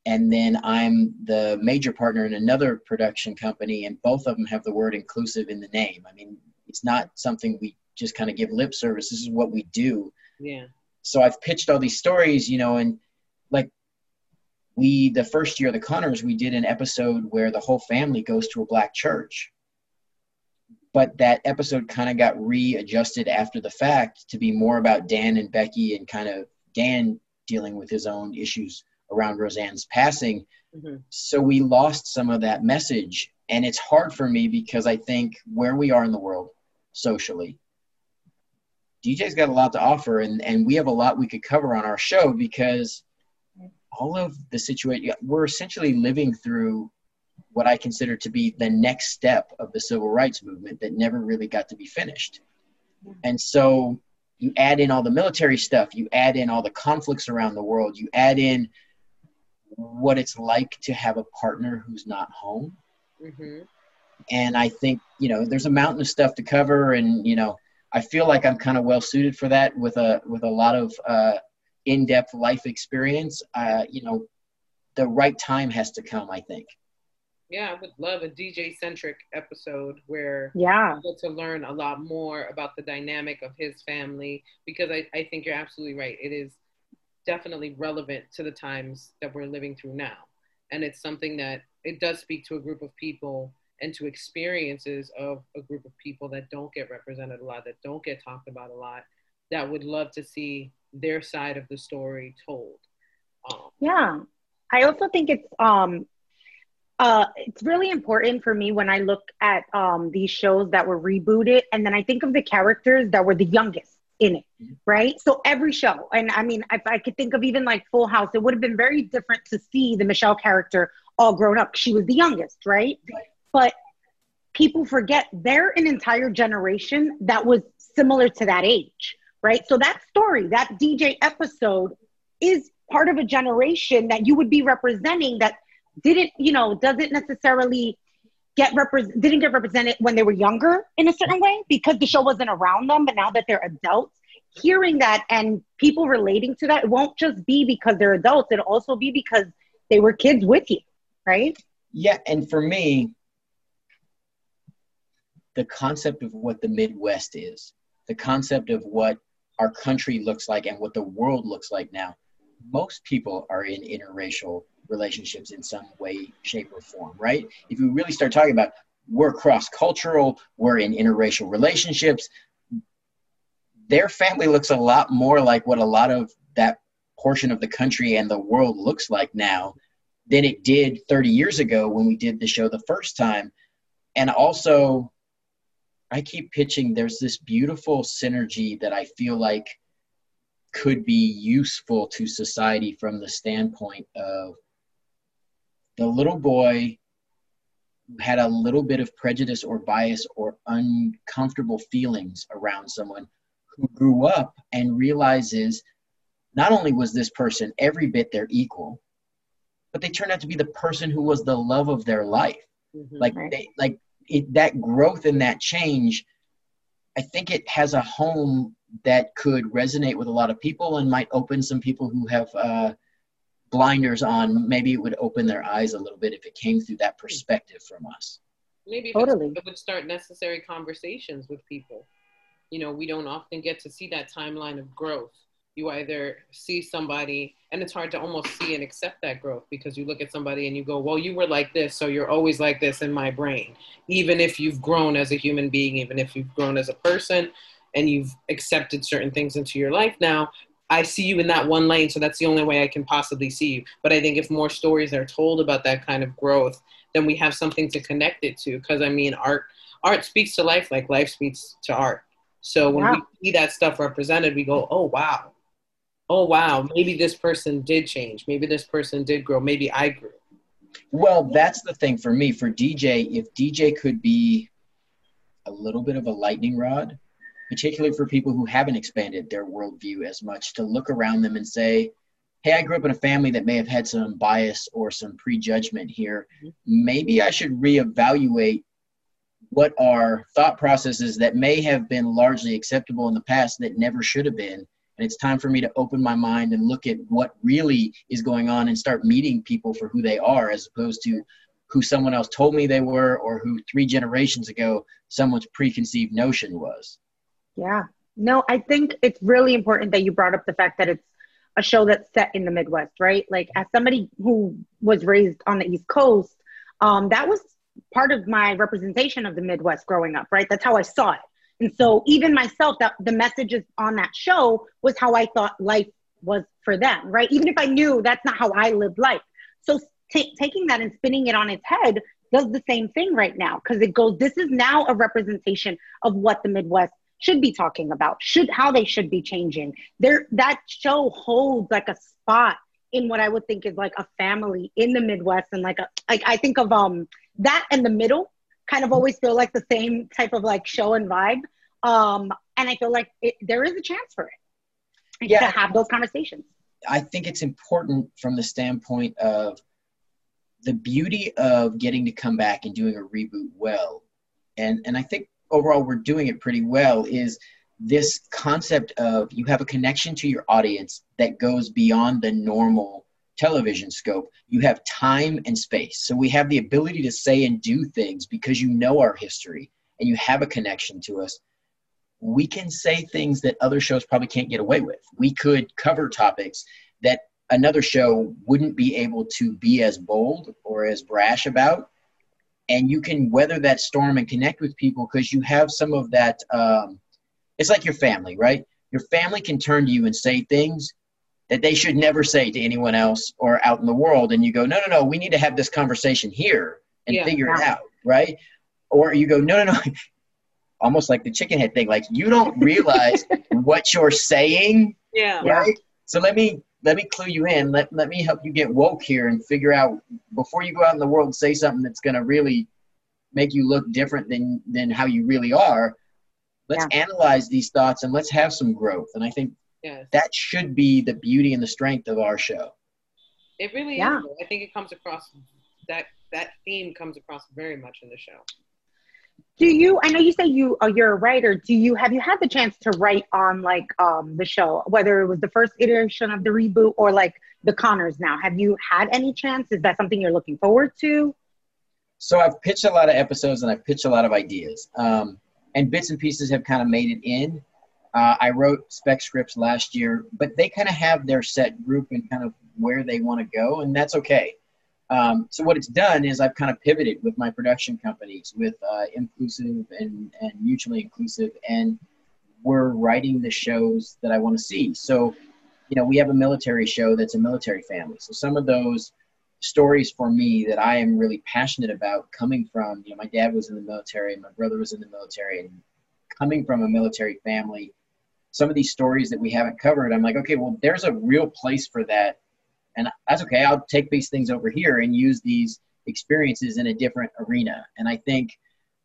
And then I'm the major partner in another production company, and both of them have the word inclusive in the name. I mean, it's not something we just kind of give lip service. This is what we do. Yeah. So I've pitched all these stories, you know, and like we, the first year of the Conners, we did an episode where the whole family goes to a black church but that episode kind of got readjusted after the fact to be more about Dan and Becky and kind of Dan dealing with his own issues around Roseanne's passing. Mm-hmm. So we lost some of that message. And it's hard for me because I think where we are in the world socially, DJ's got a lot to offer, and, and we have a lot we could cover on our show because all of the situation, we're essentially living through what I consider to be the next step of the civil rights movement that never really got to be finished. And so you add in all the military stuff, you add in all the conflicts around the world, you add in what it's like to have a partner who's not home. Mm-hmm. and I think you know there's a mountain of stuff to cover, and you know I feel like I'm kind of well suited for that with a with a lot of uh, in-depth life experience. Uh, you know, the right time has to come. I think. Yeah, I would love a DJ centric episode where yeah get to learn a lot more about the dynamic of his family because I, I think you're absolutely right. It is definitely relevant to the times that we're living through now. And it's something that it does speak to a group of people and to experiences of a group of people that don't get represented a lot, that don't get talked about a lot, that would love to see their side of the story told. Um, yeah. I also think it's um uh, it's really important for me when I look at um, these shows that were rebooted, and then I think of the characters that were the youngest in it, mm-hmm. right? So every show, and I mean, if I could think of even like Full House, it would have been very different to see the Michelle character all grown up. She was the youngest, right? right. But people forget they're an entire generation that was similar to that age, right? So that story, that DJ episode, is part of a generation that you would be representing that didn't, you know, doesn't necessarily get represent didn't get represented when they were younger in a certain way because the show wasn't around them, but now that they're adults, hearing that and people relating to that, it won't just be because they're adults, it'll also be because they were kids with you, right? Yeah, and for me, the concept of what the Midwest is, the concept of what our country looks like and what the world looks like now. Most people are in interracial relationships in some way, shape, or form, right? If we really start talking about we're cross cultural, we're in interracial relationships, their family looks a lot more like what a lot of that portion of the country and the world looks like now than it did 30 years ago when we did the show the first time. And also, I keep pitching there's this beautiful synergy that I feel like could be useful to society from the standpoint of the little boy who had a little bit of prejudice or bias or uncomfortable feelings around someone who grew up and realizes not only was this person every bit their equal, but they turned out to be the person who was the love of their life. Mm-hmm. Like they like it, that growth and that change. I think it has a home that could resonate with a lot of people and might open some people who have uh, blinders on, maybe it would open their eyes a little bit if it came through that perspective from us. Maybe totally. it would start necessary conversations with people. You know, we don't often get to see that timeline of growth. You either see somebody, and it's hard to almost see and accept that growth because you look at somebody and you go, Well, you were like this, so you're always like this in my brain. Even if you've grown as a human being, even if you've grown as a person, and you've accepted certain things into your life now, I see you in that one lane, so that's the only way I can possibly see you. But I think if more stories are told about that kind of growth, then we have something to connect it to. Because I mean, art art speaks to life like life speaks to art. So when we see that stuff represented, we go, oh wow, oh wow, maybe this person did change, maybe this person did grow, maybe I grew. Well, that's the thing for me. For DJ, if DJ could be a little bit of a lightning rod particularly for people who haven't expanded their worldview as much, to look around them and say, hey, I grew up in a family that may have had some bias or some prejudgment here. Mm-hmm. Maybe I should reevaluate what are thought processes that may have been largely acceptable in the past that never should have been. And it's time for me to open my mind and look at what really is going on and start meeting people for who they are as opposed to who someone else told me they were or who three generations ago someone's preconceived notion was. Yeah. No, I think it's really important that you brought up the fact that it's a show that's set in the Midwest, right? Like, as somebody who was raised on the East Coast, um, that was part of my representation of the Midwest growing up, right? That's how I saw it. And so, even myself, that the messages on that show was how I thought life was for them, right? Even if I knew that's not how I lived life. So, t- taking that and spinning it on its head does the same thing right now because it goes, this is now a representation of what the Midwest should be talking about, should how they should be changing. There that show holds like a spot in what I would think is like a family in the Midwest and like a like I think of um that and the middle kind of always feel like the same type of like show and vibe. Um and I feel like it, there is a chance for it yeah, to have those conversations. I think it's important from the standpoint of the beauty of getting to come back and doing a reboot well, and and I think overall we're doing it pretty well, is this concept of you have a connection to your audience that goes beyond the normal television scope. You have time and space. So we have the ability to say and do things because you know our history and you have a connection to us. We can say things that other shows probably can't get away with. We could cover topics that another show wouldn't be able to be as bold or as brash about. And you can weather that storm and connect with people because you have some of that. Um, it's like your family, right? Your family can turn to you and say things that they should never say to anyone else or out in the world. And you go, no, no, no, we need to have this conversation here and yeah, figure it out, right? Or you go, no, no, no, almost like the chicken head thing. Like you don't realize what you're saying. Yeah. Right. So let me let me clue you in. Let let me help you get woke here and figure out before you go out in the world say something that's going to really make you look different than than how you really are. Let's yeah. analyze these thoughts and let's have some growth. And I think yes. that should be the beauty and the strength of our show. It really yeah. is. I think it comes across that that theme comes across very much in the show. Do you? I know you say you uh, you're a writer. Do you have you had the chance to write on like um the show, whether it was the first iteration of the reboot or like the Conners now? Have you had any chance? Is that something you're looking forward to? So I've pitched a lot of episodes and I've pitched a lot of ideas. Um, and bits and pieces have kind of made it in. Uh, I wrote spec scripts last year, but they kind of have their set group and kind of where they want to go, and that's okay. Um, so what it's done is I've kind of pivoted with my production companies, with uh, inclusive and, and mutually inclusive, and we're writing the shows that I want to see. So, you know, we have a military show that's a military family. So some of those stories for me that I am really passionate about coming from, you know, my dad was in the military, my brother was in the military, and coming from a military family, some of these stories that we haven't covered, I'm like, okay, well, there's a real place for that. And that's okay. I'll take these things over here and use these experiences in a different arena. And I think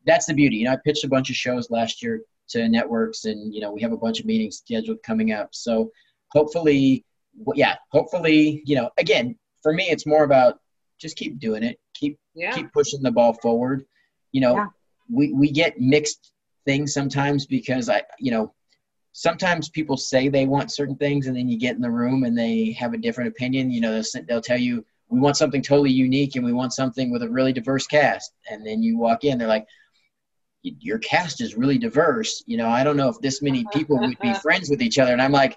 that's the beauty. You know, I pitched a bunch of shows last year to networks, and, you know, we have a bunch of meetings scheduled coming up. So hopefully, yeah, hopefully, you know, again, for me, it's more about just keep doing it, keep yeah. keep pushing the ball forward. You know, yeah. we we get mixed things sometimes because I, you know, sometimes people say they want certain things and then you get in the room and they have a different opinion. You know, they'll, they'll tell you we want something totally unique and we want something with a really diverse cast, and then you walk in, they're like. Your cast is really diverse. You know, I don't know if this many people would be friends with each other. And I'm like,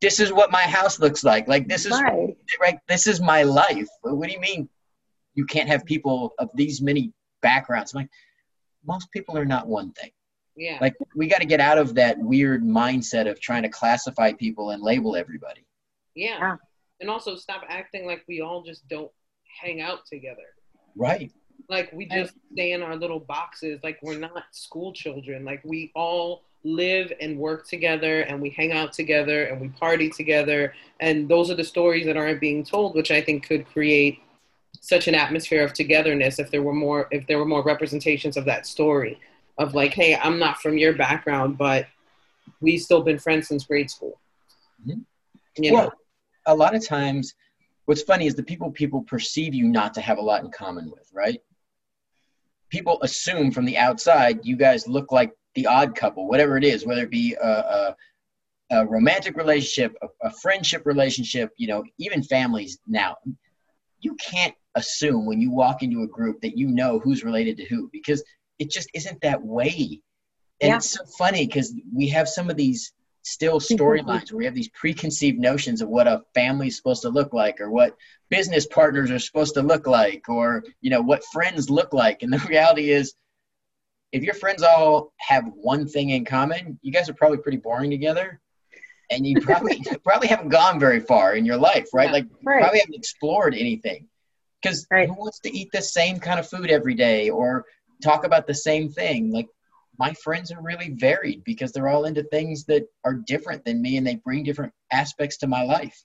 this is what my house looks like. Like this is right. right. This is my life. What do you mean you can't have people of these many backgrounds? I'm like most people are not one thing. Yeah. Like we got to get out of that weird mindset of trying to classify people and label everybody. Yeah. yeah. And also stop acting like we all just don't hang out together. Right. Like we just stay in our little boxes. Like we're not school children. Like we all live and work together and we hang out together and we party together and those are the stories that aren't being told which i think could create such an atmosphere of togetherness if there were more if there were more representations of that story of like hey i'm not from your background but we've still been friends since grade school mm-hmm. you well, know? a lot of times what's funny is the people people perceive you not to have a lot in common with right people assume from the outside you guys look like the odd couple, whatever it is, whether it be a, a, a romantic relationship, a, a friendship relationship, you know, even families now, you can't assume when you walk into a group that you know who's related to who because it just isn't that way. And yeah. it's so funny because we have some of these still storylines where we have these preconceived notions of what a family is supposed to look like or what business partners are supposed to look like or you know what friends look like and the reality is if your friends all have one thing in common, you guys are probably pretty boring together. And you probably probably haven't gone very far in your life, right? Yeah, like right. probably haven't explored anything. Because right. who wants to eat the same kind of food every day or talk about the same thing? Like my friends are really varied because they're all into things that are different than me and they bring different aspects to my life.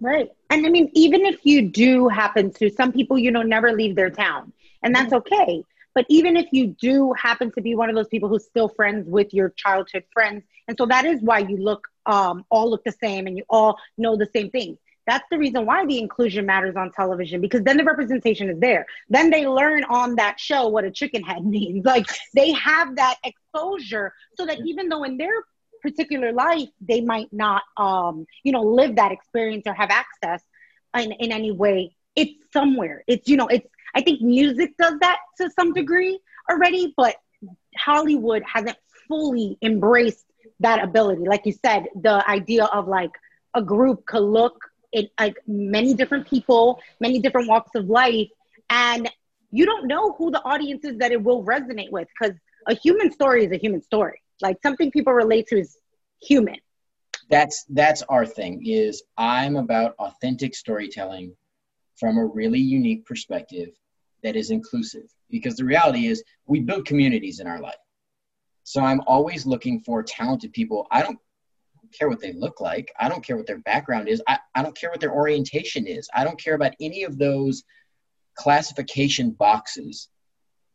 Right. And I mean, even if you do happen to, some people, you know, never leave their town, and that's okay. But even if you do happen to be one of those people who's still friends with your childhood friends, and so that is why you look um, all look the same and you all know the same things. That's the reason why the inclusion matters on television because then the representation is there. Then they learn on that show what a chicken head means. Like they have that exposure so that even though in their particular life they might not um you know live that experience or have access in, in any way it's somewhere it's you know it's i think music does that to some degree already but hollywood hasn't fully embraced that ability like you said the idea of like a group could look at like many different people many different walks of life and you don't know who the audience is that it will resonate with because a human story is a human story. Like something people relate to is human. That's that's our thing is i'm about authentic storytelling from a really unique perspective that is inclusive. Because the reality is we build communities in our life. So i'm always looking for talented people. I don't care what they look like i don't care what their background is i, I don't care what their orientation is i don't care about any of those classification boxes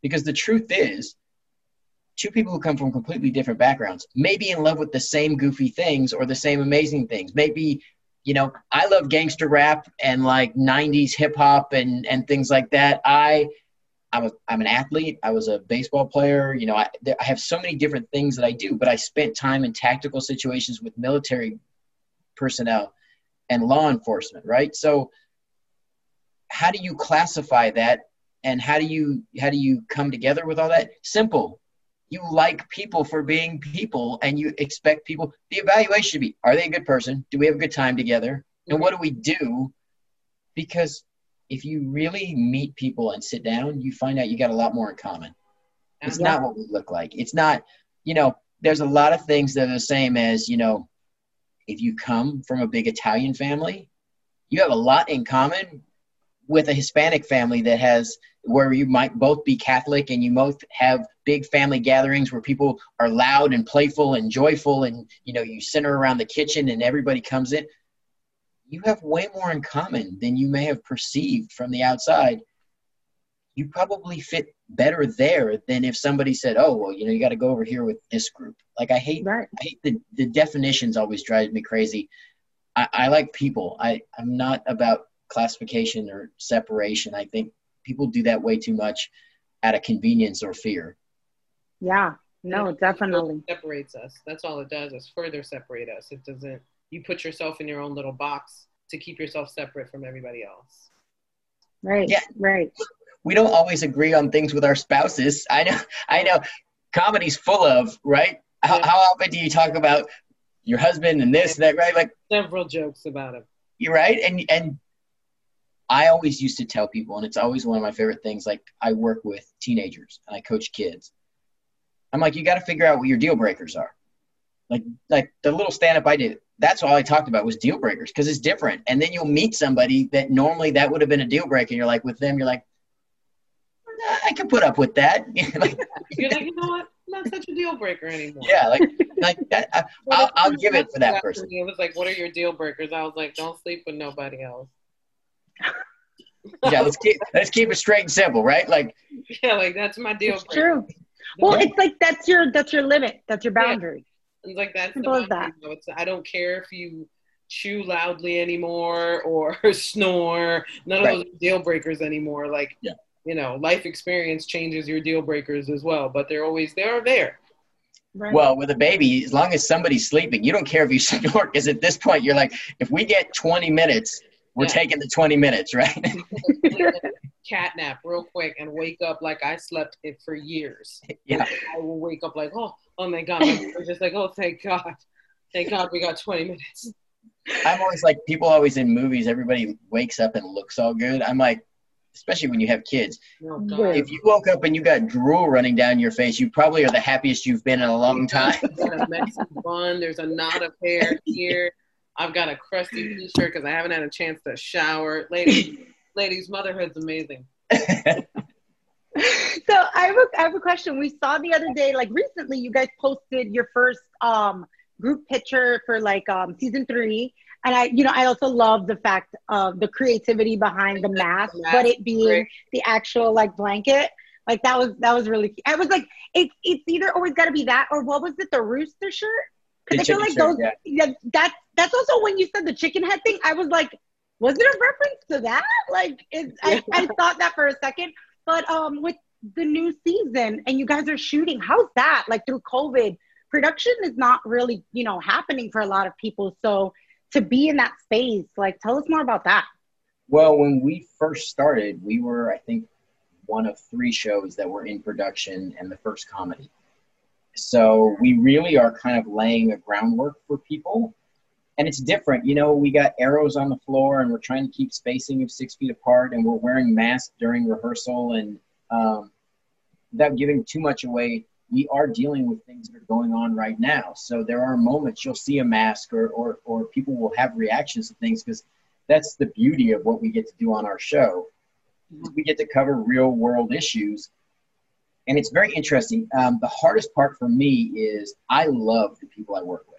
because the truth is two people who come from completely different backgrounds may be in love with the same goofy things or the same amazing things. Maybe, you know, I love gangster rap and like 90s hip hop and, and things like that. I, I'm, a, I'm an athlete. I was a baseball player. You know, I, I have so many different things that I do, but I spent time in tactical situations with military personnel and law enforcement, right? So, how do you classify that and how do you how do you come together with all that simple you like people for being people and you expect people the evaluation should be are they a good person do we have a good time together and what do we do because if you really meet people and sit down you find out you got a lot more in common. It's yeah. not what we look like. It's not you know there's a lot of things that are the same as you know if you come from a big italian family you have a lot in common with a hispanic family that has where you might both be Catholic and you both have big family gatherings where people are loud and playful and joyful and you know you center around the kitchen and everybody comes in you have way more in common than you may have perceived from the outside you probably fit better there than if somebody said oh well you know you got to go over here with this group like i hate right. i hate the, the definitions always drives me crazy I, I like people i i'm not about classification or separation i think people do that way too much out of convenience or fear. Yeah, no, it definitely separates us. That's all it does is further separate us. It doesn't. You put yourself in your own little box to keep yourself separate from everybody else. Right. Yeah. Right. We don't always agree on things with our spouses. I know. I know. Comedy's full of right. How, yeah. how often do you talk about your husband and this and that? Right. Like several jokes about him. You're right, and and I always used to tell people, and it's always one of my favorite things. Like I work with teenagers and I coach kids. I'm like, you got to figure out what your deal breakers are. Like, like the little stand up I did, that's all I talked about was deal breakers because it's different. And then you'll meet somebody that normally that would have been a deal breaker. And you're like, with them, you're like, I can put up with that. like, you're like, you know what? Not such a deal breaker anymore. Yeah, like, like that. I, will I'll give it for that person. It was like, what are your deal breakers? I was like, don't sleep with nobody else yeah, let's keep let's keep it straight and simple, right? Like yeah, like that's my deal. It's true. Well, it's like that's your that's your limit. That's your boundary. Yeah. It's like that's Simple the boundary. That. It's, I don't care if you chew loudly anymore or snore. None right. of those deal breakers anymore. Like yeah. you know, life experience changes your deal breakers as well, but they're always they are there. Right. Well, with a baby, as long as somebody's sleeping, you don't care if you snore, because at this point, you're like, if we get 20 minutes we're yeah. taking the 20 minutes, right? Cat nap real quick and wake up like I slept it for years. Yeah. I will wake up like, oh, oh my God. I'm just like, oh, thank God. Thank God we got 20 minutes. I'm always like, people always in movies, everybody wakes up and looks all good. I'm like, especially when you have kids. Oh, if you woke up and you got drool running down your face, you probably are the happiest you've been in a long time. There's a bun, there's a knot of hair here. I've got a crusty t-shirt because I haven't had a chance to shower. Ladies, ladies, motherhood's amazing. so I have, a, I have a question. We saw the other day, like recently, you guys posted your first um, group picture for like um, season three. And I, you know, I also love the fact of the creativity behind the mask, but it being Great. the actual like blanket. Like that was that was really. Cute. I was like, it's it's either always got to be that or what was it, the rooster shirt? Because I feel like shirt, those. Yeah. yeah, that's that's also when you said the chicken head thing. I was like, was it a reference to that? Like, it, I, I thought that for a second. But um, with the new season and you guys are shooting, how's that? Like through COVID, production is not really, you know, happening for a lot of people. So to be in that space, like, tell us more about that. Well, when we first started, we were, I think, one of three shows that were in production and the first comedy. So we really are kind of laying a groundwork for people. And it's different. You know, we got arrows on the floor and we're trying to keep spacing of six feet apart and we're wearing masks during rehearsal. And um, without giving too much away, we are dealing with things that are going on right now. So there are moments you'll see a mask or, or, or people will have reactions to things because that's the beauty of what we get to do on our show. We get to cover real world issues and it's very interesting. Um, the hardest part for me is I love the people I work with,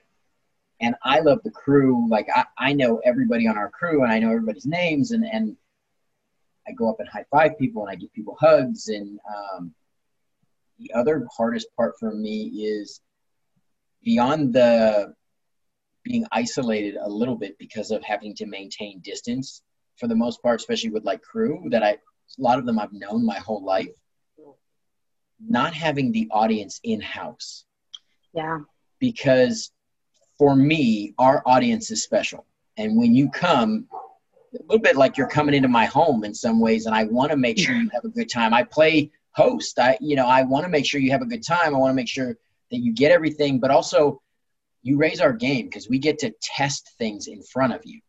and I love the crew. Like I, I know everybody on our crew, and I know everybody's names, and and I go up and high five people, and I give people hugs. And um, the other hardest part for me is beyond the being isolated a little bit because of having to maintain distance for the most part, especially with like crew that I a lot of them I've known my whole life not having the audience in house. Yeah. Because for me, our audience is special. And when you come, a little bit like you're coming into my home in some ways, and I want to make sure you have a good time. I play host. I, you know, I want to make sure you have a good time. I want to make sure that you get everything, but also you raise our game because we get to test things in front of you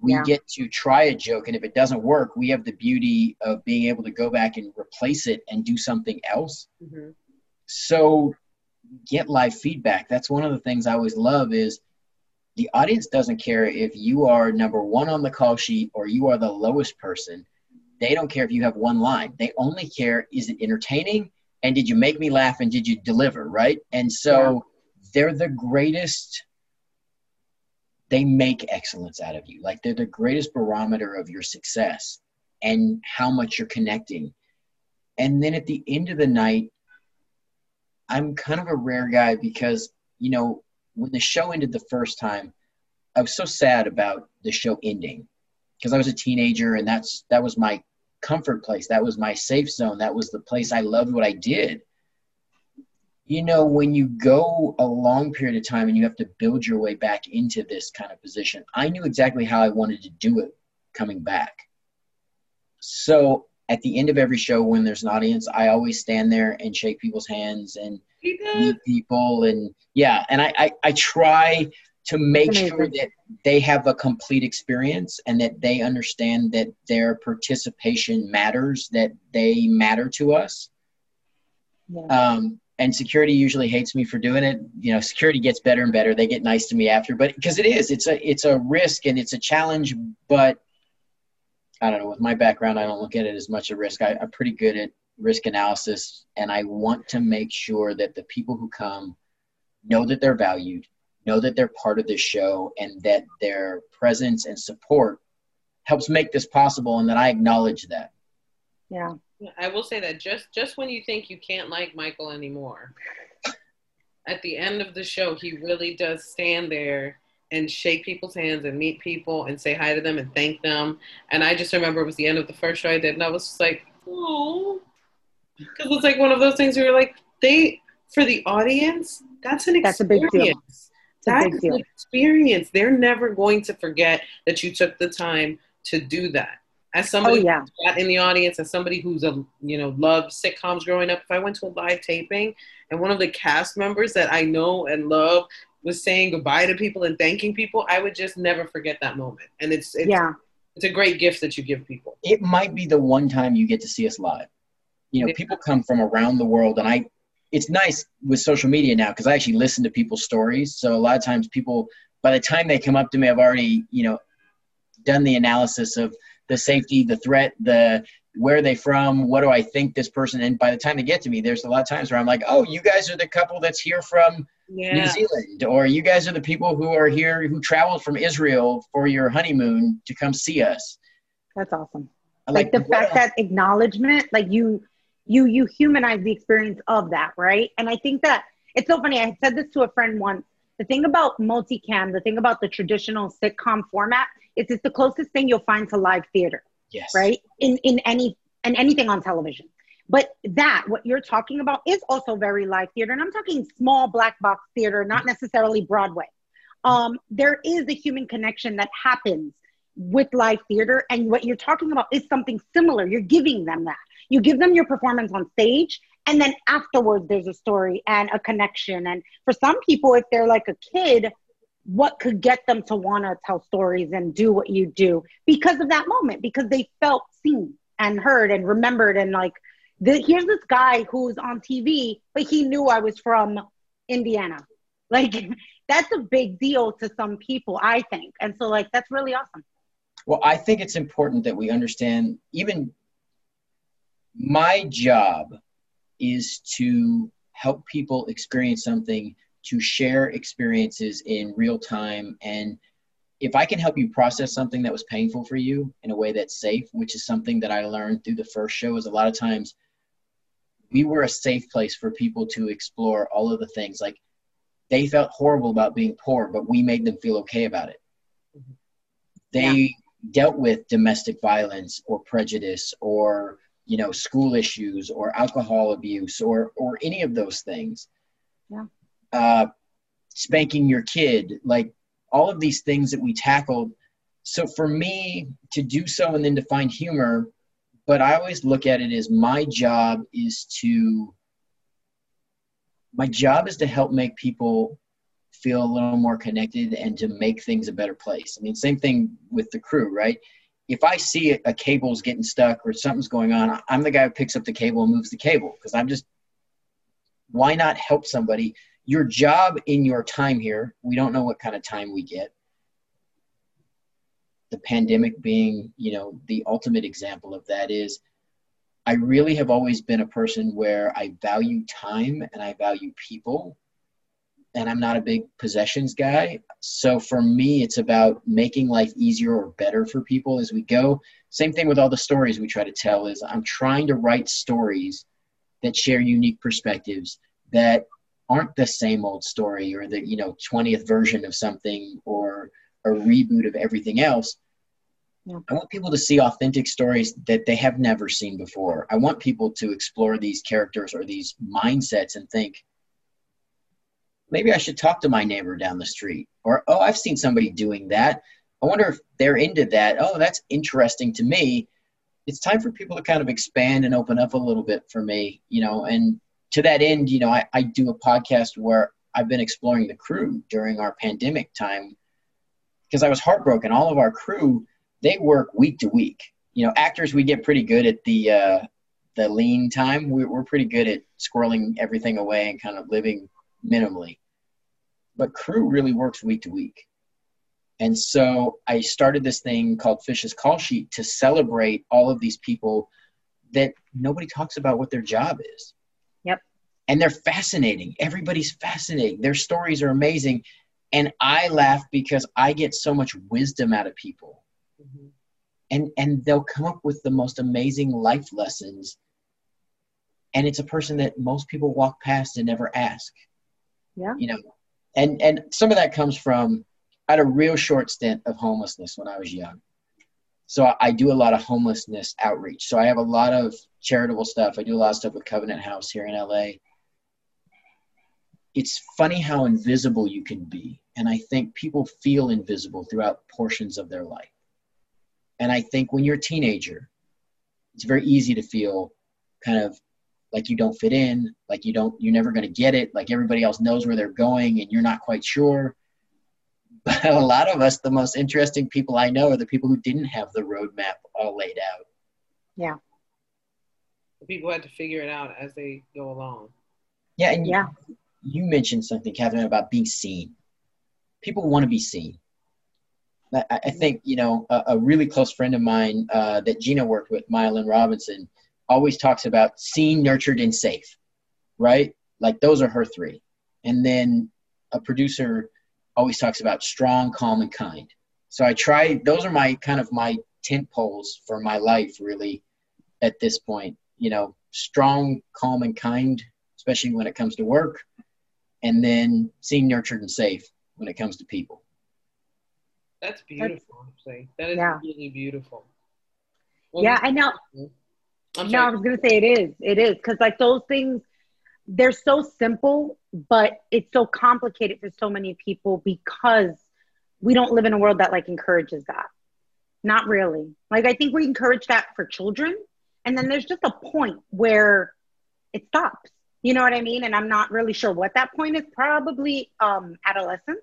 we yeah. get to try a joke and if it doesn't work we have the beauty of being able to go back and replace it and do something else mm-hmm. so get live feedback that's one of the things i always love is the audience doesn't care if you are number one on the call sheet or you are the lowest person they don't care if you have one line they only care is it entertaining and did you make me laugh and did you deliver right and so yeah. they're the greatest they make excellence out of you. Like they're the greatest barometer of your success and how much you're connecting. And then at the end of the night, I'm kind of a rare guy because, you know, when the show ended the first time, I was so sad about the show ending because I was a teenager and that's that was my comfort place. That was my safe zone. That was the place I loved what I did you know, when you go a long period of time and you have to build your way back into this kind of position, I knew exactly how I wanted to do it coming back. So at the end of every show, when there's an audience, I always stand there and shake people's hands and meet people. And yeah, and I, I, I try to make sure that they have a complete experience and that they understand that their participation matters, that they matter to us. Yeah. Um, and security usually hates me for doing it you know security gets better and better they get nice to me after but because it is it's a it's a risk and it's a challenge but i don't know with my background i don't look at it as much a risk. I, i'm pretty good at risk analysis and i want to make sure that the people who come know that they're valued know that they're part of this show and that their presence and support helps make this possible and that i acknowledge that. Yeah. I will say that just just when you think you can't like Michael anymore, at the end of the show, he really does stand there and shake people's hands and meet people and say hi to them and thank them. And I just remember it was the end of the first show I did, and I was just like, oh, because it's like one of those things where you're like, they for the audience, that's an that's experience. a big deal. That's an experience. They're never going to forget that you took the time to do that as somebody oh, yeah. in the audience, as somebody who's a you know loved sitcoms growing up, if I went to a live taping and one of the cast members that I know and love was saying goodbye to people and thanking people, I would just never forget that moment. And it's, it's yeah, it's a great gift that you give people. It might be the one time you get to see us live. You know, yeah. people come from around the world, and I. It's nice with social media now because I actually listen to people's stories. So a lot of times people, by the time they come up to me, I've already you know done the analysis of the safety, the threat, the where are they from, what do I think this person, and by the time they get to me, there's a lot of times where I'm like, oh, you guys are the couple that's here from yeah. New Zealand, or you guys are the people who are here who traveled from Israel for your honeymoon to come see us. That's awesome. like, like the fact that acknowledgement, like you, you, you humanize the experience of that, right? And I think that it's so funny. I said this to a friend once The thing about multicam, the thing about the traditional sitcom format, is it's the closest thing you'll find to live theater. Yes. Right? In in any and anything on television. But that, what you're talking about, is also very live theater. And I'm talking small black box theater, not necessarily Broadway. Um, there is a human connection that happens with live theater. And what you're talking about is something similar. You're giving them that. You give them your performance on stage, and then afterwards, there's a story and a connection. And for some people, if they're like a kid, what could get them to want to tell stories and do what you do because of that moment, because they felt seen and heard and remembered and like the, here's this guy who's on TV, but he knew I was from Indiana. Like that's a big deal to some people, I think. And so like that's really awesome. Well, I think it's important that we understand even my job is to help people experience something, to share experiences in real time and if I can help you process something that was painful for you in a way that's safe, which is something that I learned through the first show, is a lot of times we were a safe place for people to explore all of the things. Like they felt horrible about being poor, but we made them feel okay about it. Mm-hmm. They yeah. dealt with domestic violence or prejudice or you know school issues or alcohol abuse or or any of those things. Yeah. Uh, spanking your kid, like all of these things that we tackled. So for me to do so and then to find humor but I always look at it as my job is to my job is to help make people feel a little more connected and to make things a better place. I mean, same thing with the crew, right? If I see a, cable's getting stuck or something's going on, I'm the guy who picks up the cable and moves the cable because I'm just why not help somebody? Your job in your time here, we don't know what kind of time we get the pandemic being, you know, the ultimate example of that is I really have always been a person where I value time and I value people and I'm not a big possessions guy. So for me, it's about making life easier or better for people as we go. Same thing with all the stories we try to tell is I'm trying to write stories that share unique perspectives that aren't the same old story or the, you know, 20th version of something or a reboot of everything else. Yeah. I want people to see authentic stories that they have never seen before. I want people to explore these characters or these mindsets and think, maybe I should talk to my neighbor down the street. Or, oh, I've seen somebody doing that. I wonder if they're into that. Oh, that's interesting to me. It's time for people to kind of expand and open up a little bit for me, you know. And to that end, you know, I, I do a podcast where I've been exploring the crew during our pandemic time because I was heartbroken. All of our crew, they work week to week. You know, actors we get pretty good at the uh, the lean time. We're, we're pretty good at squirreling everything away and kind of living minimally. But crew really works week to week. And so I started this thing called Fish's Call Sheet to celebrate all of these people that nobody talks about what their job is. And they're fascinating. Everybody's fascinating. Their stories are amazing and I laugh because I get so much wisdom out of people. Mm-hmm. And and they'll come up with the most amazing life lessons. And it's a person that most people walk past and never ask. Yeah. You know, and and some of that comes from I had a real short stint of homelessness when I was young. So I, I do a lot of homelessness outreach. So I have a lot of charitable stuff. I do a lot of stuff with Covenant House here in LA it's funny how invisible you can be. And I think people feel invisible throughout portions of their life. And I think when you're a teenager, it's very easy to feel kind of like you don't fit in, like you don't, you're never going to get it, like everybody else knows where they're going and you're not quite sure. But a lot of us, the most interesting people I know are the people who didn't have the roadmap all laid out. Yeah. The people had to figure it out as they go along. Yeah, and yeah you mentioned something, Katherine, about being seen. People want to be seen. I, I think, you know, a, a, really close friend of mine uh, that Gina worked with, Maya Lynne Robinson, always talks about seen, nurtured, and safe, right? Like those are her three. And then a producer always talks about strong, calm, and kind. So I try, those are my kind of my tent poles for my life, really, at this point. You know, strong, calm, and kind, especially when it comes to work and then seeing nurtured and safe when it comes to people. That's beautiful. That's, that is yeah. really beautiful. Well, yeah, I know. no, I was gonna say it is. It is because like those things, they're so simple, but it's so complicated for so many people because we don't live in a world that like encourages that. Not really. Like I think we encourage that for children, and then there's just a point where it stops. You know what I mean? And I'm not really sure what that point is. Probably um, adolescence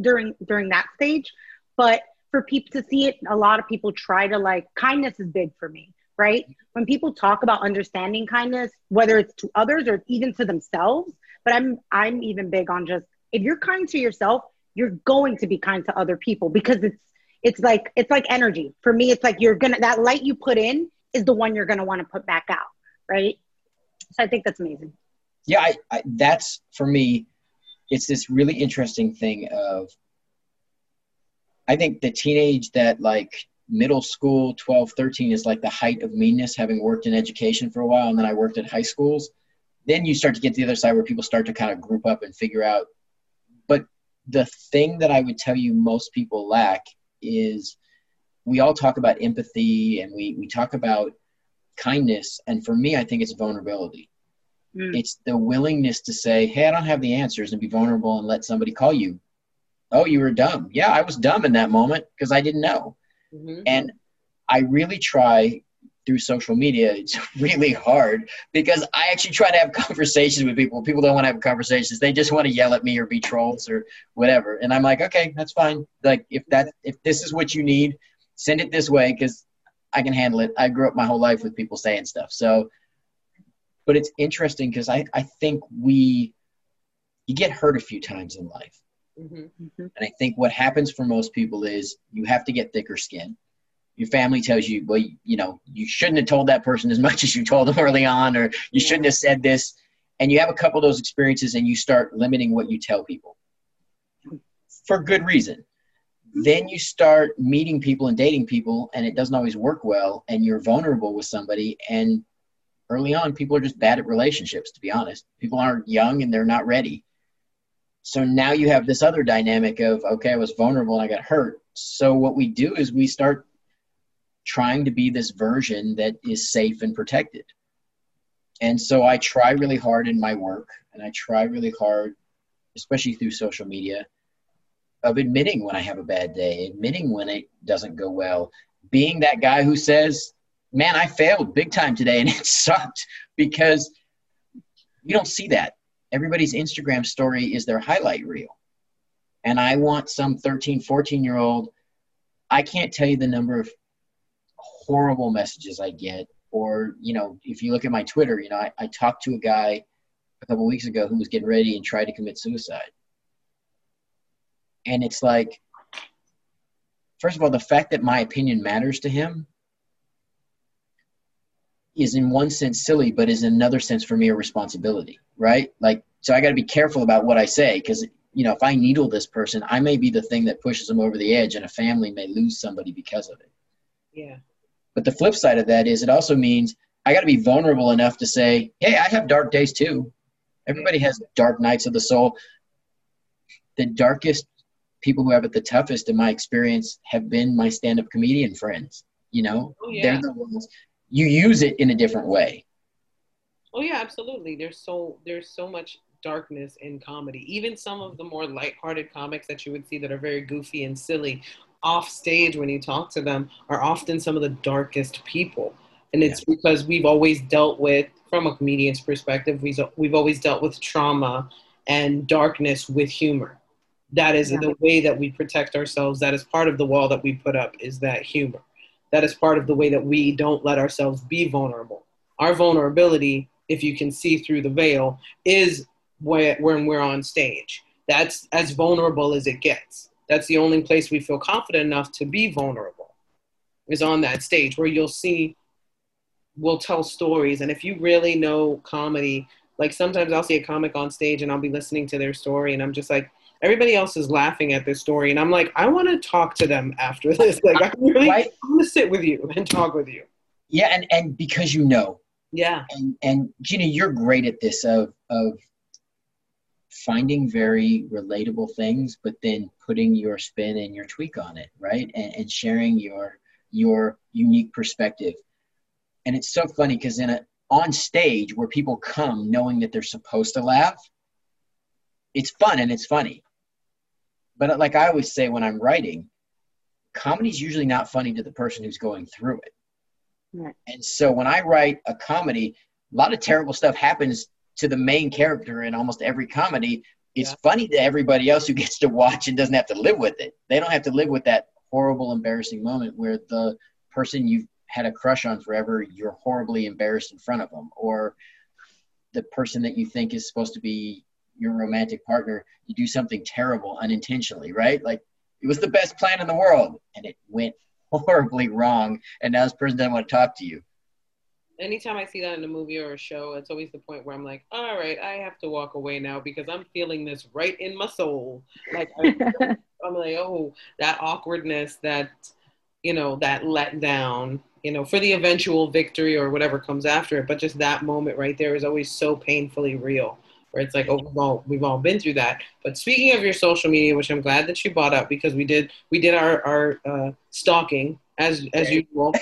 during during that stage, but for people to see it, a lot of people try to like kindness is big for me, right? When people talk about understanding kindness, whether it's to others or even to themselves, but I'm I'm even big on just if you're kind to yourself, you're going to be kind to other people because it's it's like it's like energy. For me, it's like you're gonna that light you put in is the one you're gonna want to put back out, right? So I think that's amazing. Yeah, I, I, that's for me. It's this really interesting thing of. I think the teenage that like middle school 12 13 is like the height of meanness having worked in education for a while and then i worked at high schools then you start to get to the other side where people start to kind of group up and figure out but the thing that i would tell you most people lack is we all talk about empathy and we, we talk about kindness and for me i think it's vulnerability. Mm. it's the willingness to say hey i don't have the answers and be vulnerable and let somebody call you. Oh you were dumb. Yeah i was dumb in that moment because i didn't know. Mm-hmm. and i really try through social media it's really hard because i actually try to have conversations with people. People don't want to have conversations. They just want to yell at me or be trolls or whatever. And i'm like okay that's fine. Like if that if this is what you need send it this way because I can handle it. I grew up my whole life with people saying stuff. So, but it's interesting because I, I think we, you get hurt a few times in life. Mm-hmm. mm-hmm. And I think what happens for most people is you have to get thicker skin. Your family tells you, well, you, you know, you shouldn't have told that person as much as you told them early on, or you yeah. shouldn't have said this. And you have a couple of those experiences and you start limiting what you tell people for good reason then you start meeting people and dating people and it doesn't always work well and you're vulnerable with somebody and early on people are just bad at relationships to be honest. People aren't young and they're not ready. So now you have this other dynamic of okay i was vulnerable and i got hurt. So what we do is we start trying to be this version that is safe and protected. And so i try really hard in my work and i try really hard especially through social media of admitting when I have a bad day, admitting when it doesn't go well, being that guy who says, "Man, I failed big time today and it sucked," because you don't see that. Everybody's Instagram story is their highlight reel. And I want some 13, 14 year old, I can't tell you the number of horrible messages I get. Or, you know, if you look at my Twitter, you know, I, I talked to a guy a couple weeks ago who was getting ready and tried to commit suicide and it's like first of all the fact that my opinion matters to him is in one sense silly but is in another sense for me a responsibility right? Like so i got to be careful about what i say because you know if i needle this person i may be the thing that pushes them over the edge and a family may lose somebody because of it. Yeah. But the flip side of that is it also means i got to be vulnerable enough to say hey i have dark days too. Everybody has dark nights of the soul. The darkest people who have it the toughest in my experience have been my stand-up comedian friends you know? Oh, yeah. they're the ones you use it in a different way. Oh yeah absolutely. There's so there's so much darkness in comedy. Even some of the more light-hearted comics that you would see that are very goofy and silly off stage when you talk to them are often some of the darkest people. And it's yeah. because we've always dealt with from a comedian's perspective we've, we've always dealt with trauma and darkness with humor that is yeah. the way that we protect ourselves that is part of the wall that we put up is that humor. That is part of the way that we don't let ourselves be vulnerable. Our vulnerability if you can see through the veil is when we're on stage. That's as vulnerable as it gets. That's the only place we feel confident enough to be vulnerable is on that stage where you'll see we'll tell stories. And if you really know comedy like sometimes i'll see a comic on stage and i'll be listening to their story and i'm just like everybody else is laughing at this story and i'm like i want to talk to them after this like i really right? i'm gonna sit with you and talk with you yeah and and because you know yeah and and gina you're great at this of of finding very relatable things, but then putting your spin and your tweak on it, right? And, and sharing your your unique perspective. And it's so funny because in a on stage where people come knowing that they're supposed to laugh, it's fun and it's funny. But uh, like I always say when I'm writing, comedy's usually not funny to the person who's going through it. Right. And so when I write a comedy, a lot of terrible stuff happens to the main character in almost every comedy. It's yeah. funny to everybody else who gets to watch and doesn't have to live with it. They don't have to live with that horrible, embarrassing moment where the person you've had a crush on forever, you're horribly embarrassed in front of them, or the person that you think is supposed to be your romantic partner, you do something terrible unintentionally, right? Like it was the best plan in the world and it went horribly wrong and now this person doesn't want to talk to you. Anytime i see that in a movie or a show it's always the point where i'm like all right i have to walk away now because i'm feeling this right in my soul. Like I, i'm like oh that awkwardness that you know that let down you know for the eventual victory or whatever comes after it. But just that moment right there is always so painfully real where it's like, oh, we've all, we've all been through that. But speaking of your social media, which I'm glad that you brought up because we did we did our our uh, stalking as as right. usual.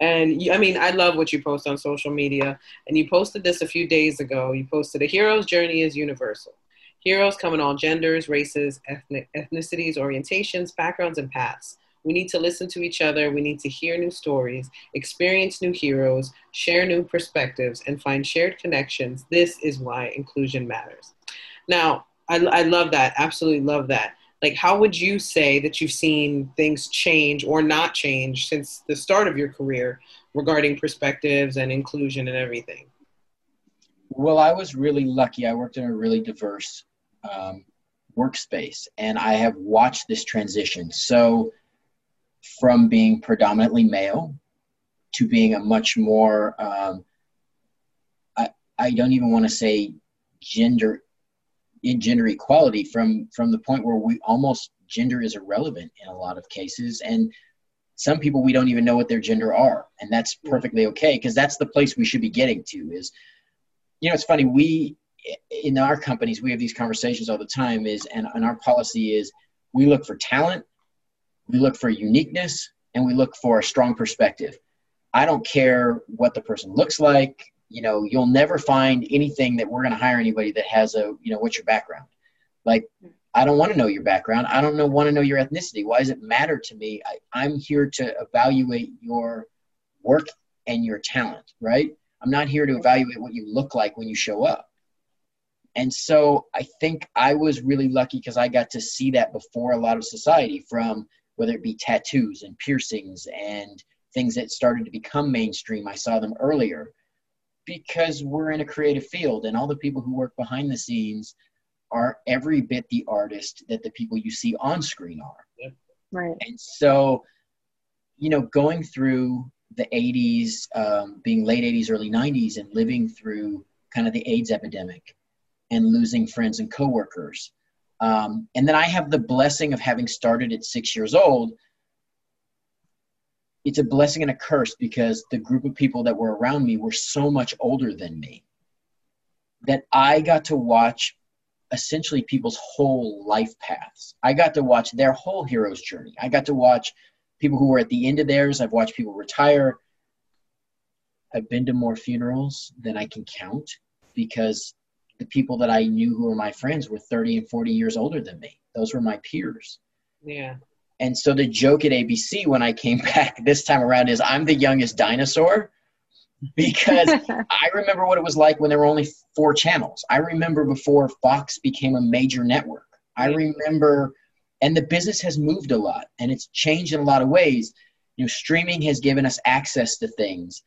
And you, I mean, I love what you post on social media. And you posted this a few days ago. You posted a hero's journey is universal. Heroes come in all genders, races, ethnic, ethnicities, orientations, backgrounds, and paths. We need to listen to each other. We need to hear new stories, experience new heroes, share new perspectives, and find shared connections. This is why inclusion matters. Now, I, I love that. Absolutely love that. Like, how would you say that you've seen things change or not change since the start of your career regarding perspectives and inclusion and everything? Well, I was really lucky. I worked in a really diverse um, workspace, and I have watched this transition. So, from being predominantly male to being a much more um, I, I don't even want to say gender in gender equality from from the point where we almost gender is irrelevant in a lot of cases. And some people we don't even know what their gender are. And that's perfectly okay because that's the place we should be getting to is you know it's funny we in our companies we have these conversations all the time is and, and our policy is we look for talent we look for uniqueness and we look for a strong perspective. I don't care what the person looks like. You know, you'll never find anything that we're going to hire anybody that has a, you know, what's your background? Like, I don't want to know your background. I don't know, want to know your ethnicity. Why does it matter to me? I, I'm here to evaluate your work and your talent, right? I'm not here to evaluate what you look like when you show up. And so I think I was really lucky because I got to see that before a lot of society from whether it be tattoos and piercings and things that started to become mainstream. I saw them earlier because we're in a creative field and all the people who work behind the scenes are every bit the artist that the people you see on screen are. Right. And so, you know, going through the 80s, um, being late 80s, early 90s, and living through kind of the AIDS epidemic and losing friends and coworkers um, and then I have the blessing of having started at six years old. It's a blessing and a curse because the group of people that were around me were so much older than me that I got to watch essentially people's whole life paths. I got to watch their whole hero's journey. I got to watch people who were at the end of theirs. I've watched people retire. I've been to more funerals than I can count because the people that I knew who were my friends were 30 and 40 years older than me. Those were my peers. Yeah. And so the joke at ABC when I came back this time around is I'm the youngest dinosaur because I remember what it was like when there were only four channels. I remember before Fox became a major network. I remember, and the business has moved a lot and it's changed in a lot of ways. You know, streaming has given us access to things.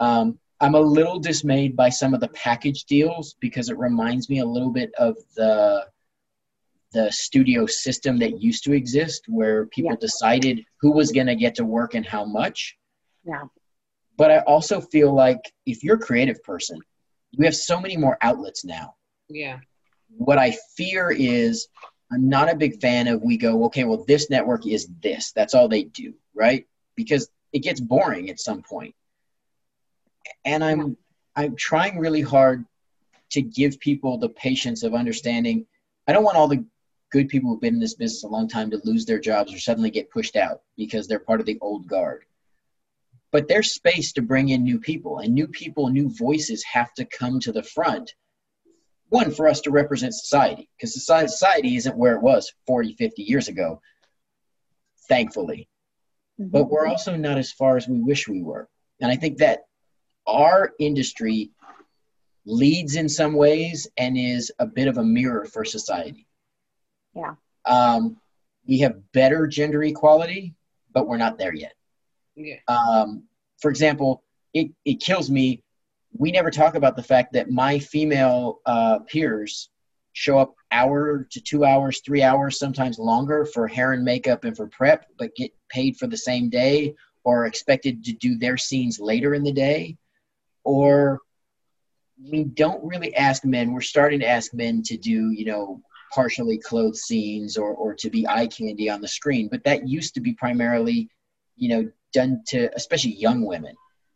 Um, I'm a little dismayed by some of the package deals because it reminds me a little bit of the the studio system that used to exist where people yeah. decided who was going to get to work and how much. Yeah. But I also feel like if you're a creative person, we have so many more outlets now. Yeah. What I fear is I'm not a big fan of we go, okay, well, this network is this. That's all they do, right? Because it gets boring at some point and i'm i'm trying really hard to give people the patience of understanding I don't want all the good people who've been in this business a long time to lose their jobs or suddenly get pushed out because they're part of the old guard. But there's space to bring in new people, and new people, new voices have to come to the front. One, for us to represent society, because society isn't where it was 40, 50 years ago, thankfully. Mm-hmm. But we're also not as far as we wish we were. And I think that our industry leads in some ways and is a bit of a mirror for society. Yeah. Um, we have better gender equality, but we're not there yet. Yeah. Um, for example, it, it kills me. We never talk about the fact that my female uh, peers show up hour to two hours, three hours, sometimes longer for hair and makeup and for prep, but get paid for the same day or expected to do their scenes later in the day. Or we don't really ask men, we're starting to ask men to do, you know, partially clothed scenes or, or to be eye candy on the screen. But that used to be primarily, you know, done to especially young women.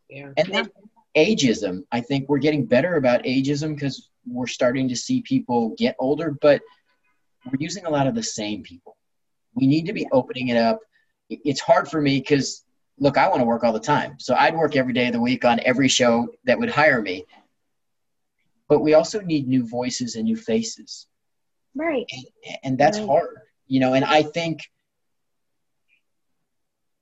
Yeah. And then ageism, I think we're getting better about ageism because we're starting to see people get older, but we're using a lot of the same people. We need to be opening it up. It's hard for me because look, I want to work all the time. So I'd work every day of the week on every show that would hire me. But we also need new voices and new faces. Right. And, and that's right. hard, you know, and I think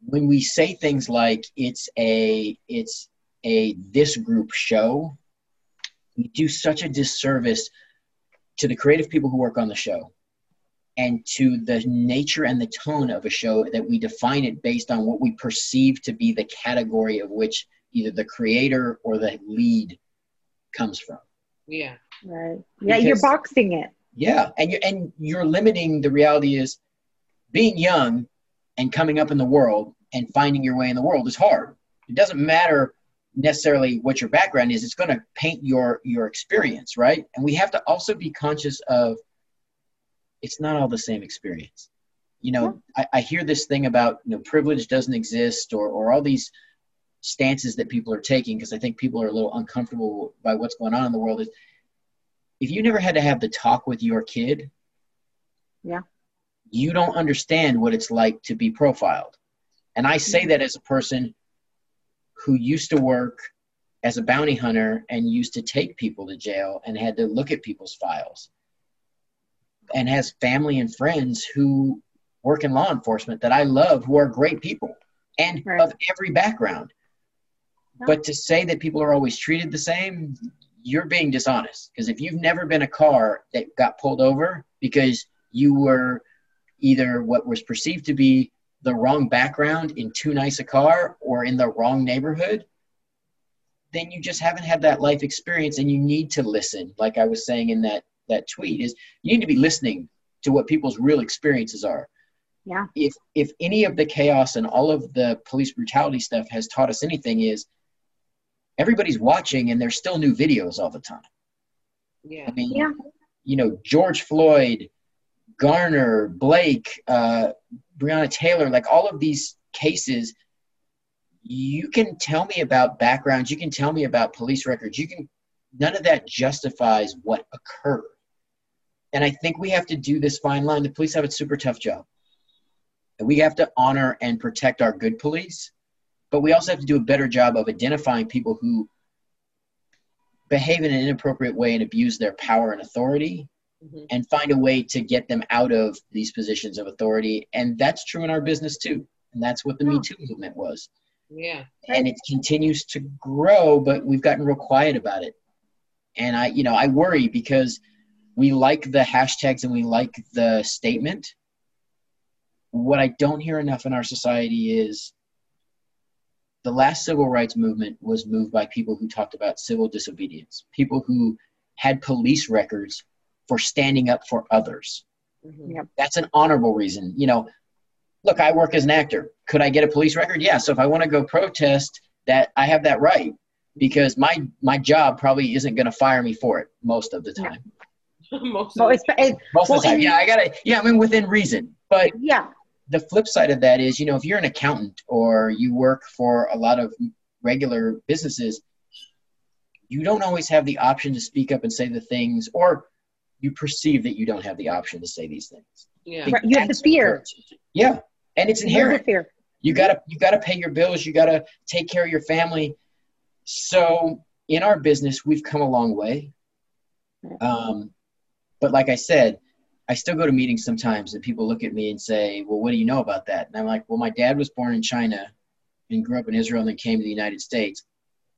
when we say things like it's a it's a this group show, we do such a disservice to the creative people who work on the show and to the nature and the tone of a show that we define it based on what we perceive to be the category of which either the creator or the lead comes from. Yeah. Right. Yeah, because, you're boxing it. Yeah, and you and you're limiting the reality is being young and coming up in the world and finding your way in the world is hard. It doesn't matter necessarily what your background is. It's going to paint your your experience, right? And we have to also be conscious of it's not all the same experience. You know, yeah. I, I hear this thing about you know privilege doesn't exist or or all these stances that people are taking because I think people are a little uncomfortable by what's going on in the world is if you never had to have the talk with your kid, yeah, you don't understand what it's like to be profiled. And I say mm-hmm. that as a person who used to work as a bounty hunter and used to take people to jail and had to look at people's files and has family and friends who work in law enforcement that I love who are great people and right. of every background. But to say that people are always treated the same, you're being dishonest. Because if you've never been a car that got pulled over because you were either what was perceived to be the wrong background in too nice a car or in the wrong neighborhood, then you just haven't had that life experience and you need to listen. Like I was saying in that, that tweet, is you need to be listening to what people's real experiences are. Yeah. If if any of the chaos and all of the police brutality stuff has taught us anything is everybody's watching and there's still new videos all the time. Yeah. I mean, yeah. you know, George Floyd, Garner, Blake, uh, Breonna Taylor, like all of these cases, you can tell me about backgrounds, you can tell me about police records, you can, none of that justifies what occurred. And I think we have to do this fine line. The police have a super tough job. And we have to honor and protect our good police but we also have to do a better job of identifying people who behave in an inappropriate way and abuse their power and authority mm-hmm. and find a way to get them out of these positions of authority. And that's true in our business too. And that's what the Me Too movement was. Yeah. And it continues to grow, but we've gotten real quiet about it. And I, you know, I worry because we like the hashtags and we like the statement. What I don't hear enough in our society is the last civil rights movement was moved by people who talked about civil disobedience, people who had police records for standing up for others. Mm-hmm. Yep. That's an honorable reason. You know, look, I work as an actor. Could I get a police record? Yeah. So if I want to go protest, that I have that right because my my job probably isn't going to fire me for it most of the time. Yeah. most, of, the, it's, most well, of the time. Yeah, I got to. Yeah, I mean within reason. But yeah, the flip side of that is, you know, if you're an accountant or you work for a lot of regular businesses, you don't always have the option to speak up and say the things, or you perceive that you don't have the option to say these things. Yeah. Right, you have the fear. Yeah, and it's You inherent. fear. You gotta you gotta pay your bills. You gotta take care of your family. So in our business, we've come a long way. Um, but like I said, I still go to meetings sometimes, and people look at me and say, "Well, what do you know about that?" And I'm like, "Well, my dad was born in China, and grew up in Israel, and then came to the United States.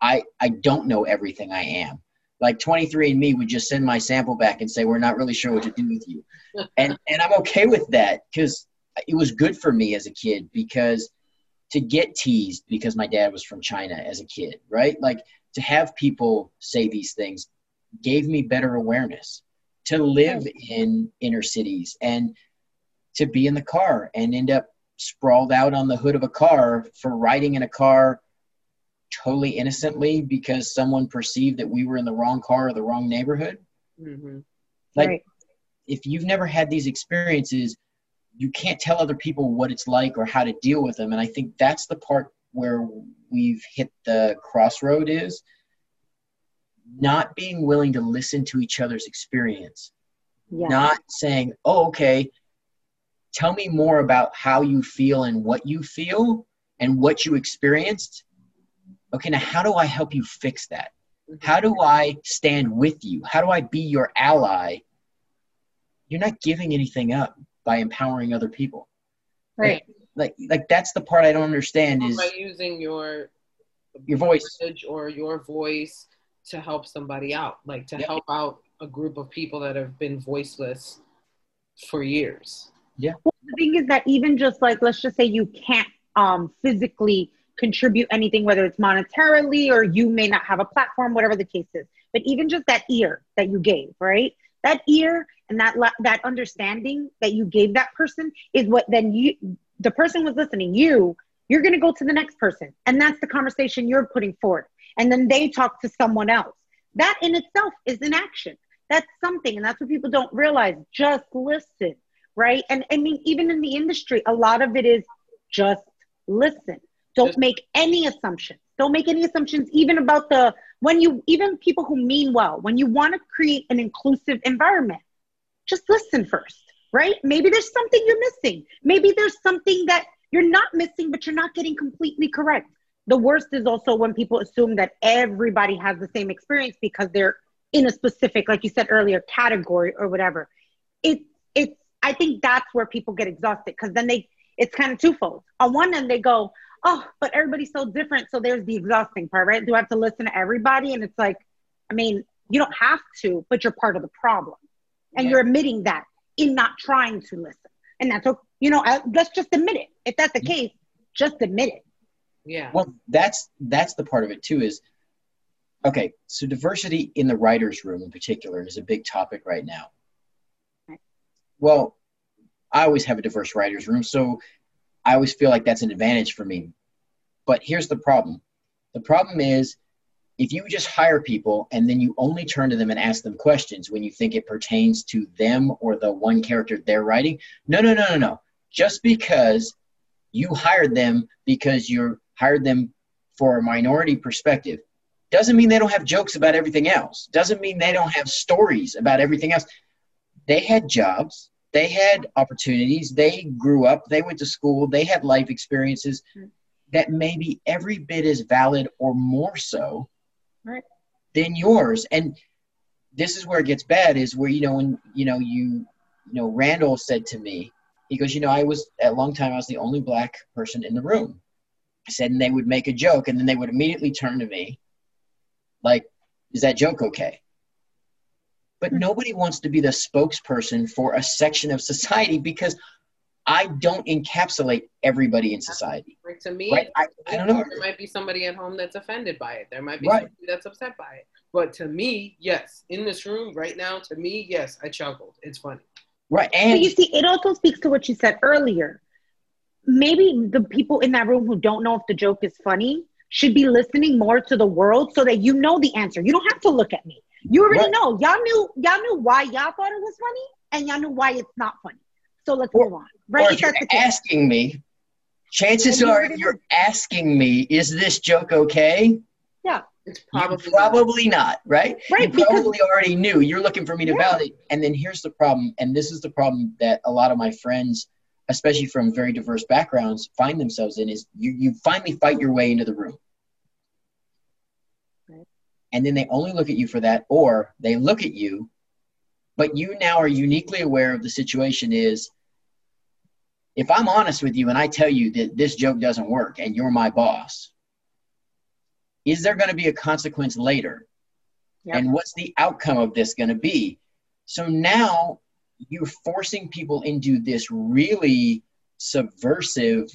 I I don't know everything I am. Like 23andMe would just send my sample back and say, "We're not really sure what to do with you," and and I'm okay with that because it was good for me as a kid because to get teased because my dad was from China as a kid, right? Like to have people say these things gave me better awareness to live in inner cities and to be in the car and end up sprawled out on the hood of a car for riding in a car totally innocently because someone perceived that we were in the wrong car or the wrong neighborhood. hmm Like right. if you've never had these experiences, you can't tell other people what it's like or how to deal with them. And I think that's the part where we've hit the crossroad is not being willing to listen to each other's experience, Yeah. not saying, oh, okay, tell me more about how you feel and what you feel and what you experienced. Okay, now how do I help you fix that? How do I stand with you? How do I be your ally? You're not giving anything up by empowering other people. right. Like, like that's the part I don't understand is by using your your voice. or your voice to help somebody out, like to Yep. help out a group of people that have been voiceless for years. Yeah. Well, the thing is that even just like let's just say you can't um, physically contribute anything, whether it's monetarily or you may not have a platform, whatever the case is. But even just that ear that you gave, right? That ear and that la- that understanding that you gave that person is what then you the person was listening. You you're going to go to the next person, and that's the conversation you're putting forward, and then they talk to someone else. That in itself is an action. That's something, and that's what people don't realize. Just listen right? And I mean, even in the industry, a lot of it is just listen. Don't make any assumptions. Don't make any assumptions, even about the when you even people who mean well. When you want to create an inclusive environment, just listen first, right? Maybe there's something you're missing. Maybe there's something that you're not missing, but you're not getting completely correct. The worst is also when people assume that everybody has the same experience because they're in a specific, like you said earlier, category or whatever. It it's I think that's where people get exhausted because then they it's kind of twofold. On one end, they go, "Oh, but everybody's so different." So there's the exhausting part, right? Do I have to listen to everybody? And it's like, I mean, you don't have to, but you're part of the problem, and Yeah. you're admitting that in not trying to listen. And that's okay. You know, uh, let's just admit it. If that's the case, just admit it. Yeah. Well, that's that's the part of it too. Is okay. So diversity in the writers' room in particular is a big topic right now. Right. Well, I always have a diverse writers' room, so I always feel like that's an advantage for me. But here's the problem: the problem is if you just hire people and then you only turn to them and ask them questions when you think it pertains to them or the one character they're writing. No, no, no, no, no. Just because you hired them because you hired them for a minority perspective doesn't mean they don't have jokes about everything else. Doesn't mean they don't have stories about everything else. They had jobs, they had opportunities, they grew up, they went to school, they had life experiences that may be every bit as valid or more so Right. than yours. And this is where it gets bad is where you know when you know you you know Randall said to me, he goes, you know, I was at a long time I was the only black person in the room. I said, and they would make a joke, and then they would immediately turn to me, like, is that joke okay? But Hmm. nobody wants to be the spokesperson for a section of society because I don't encapsulate everybody in society. Like to me, Right? I, I don't know. There might be somebody at home that's offended by it. There might be Right. somebody that's upset by it. But to me, yes, in this room right now, to me, yes, I chuckled. It's funny. Right. But And you see, it also speaks to what you said earlier. Maybe the people in that room who don't know if the joke is funny should be listening more to the world so that you know the answer. You don't have to look at me. You already Right. know. Y'all knew y'all knew why y'all thought it was funny and y'all knew why it's not funny. So let's Or- move on. Right? if you're That's the case. asking me, chances are if you're asking me, is this joke okay? Yeah, it's probably probably not, right? Right, You probably already knew. You're looking for me to Yeah. validate. And then here's the problem, and this is the problem that a lot of my friends, especially from very diverse backgrounds, find themselves in is you, you finally fight your way into the room. Right. And then they only look at you for that, or they look at you, but you now are uniquely aware of the situation is if I'm honest with you and I tell you that this joke doesn't work and you're my boss, is there going to be a consequence later? Yep. And what's the outcome of this going to be? So now you're forcing people into this really subversive,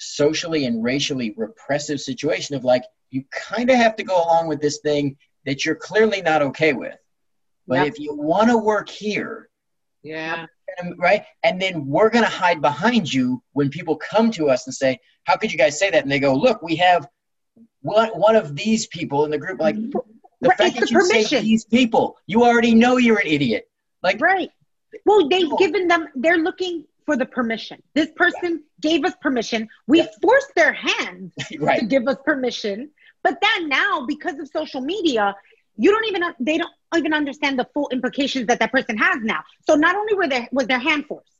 socially and racially repressive situation of like, you kind of have to go along with this thing that you're clearly not okay with. But Yep. if you want to work here, Yeah. um, right? And then we're going to hide behind you when people come to us and say, "How could you guys say that?" And they go, "Look, we have one one of these people in the group." Like the Right, fact that the you say these people, you already know you're an idiot. Like Right. Well, they've given them, they're looking for the permission. This person gave us permission. We Yeah. forced their hand right, to give us permission. But then now, because of social media, you don't even, they don't even understand the full implications that that person has now. So not only were there, was their hand forced,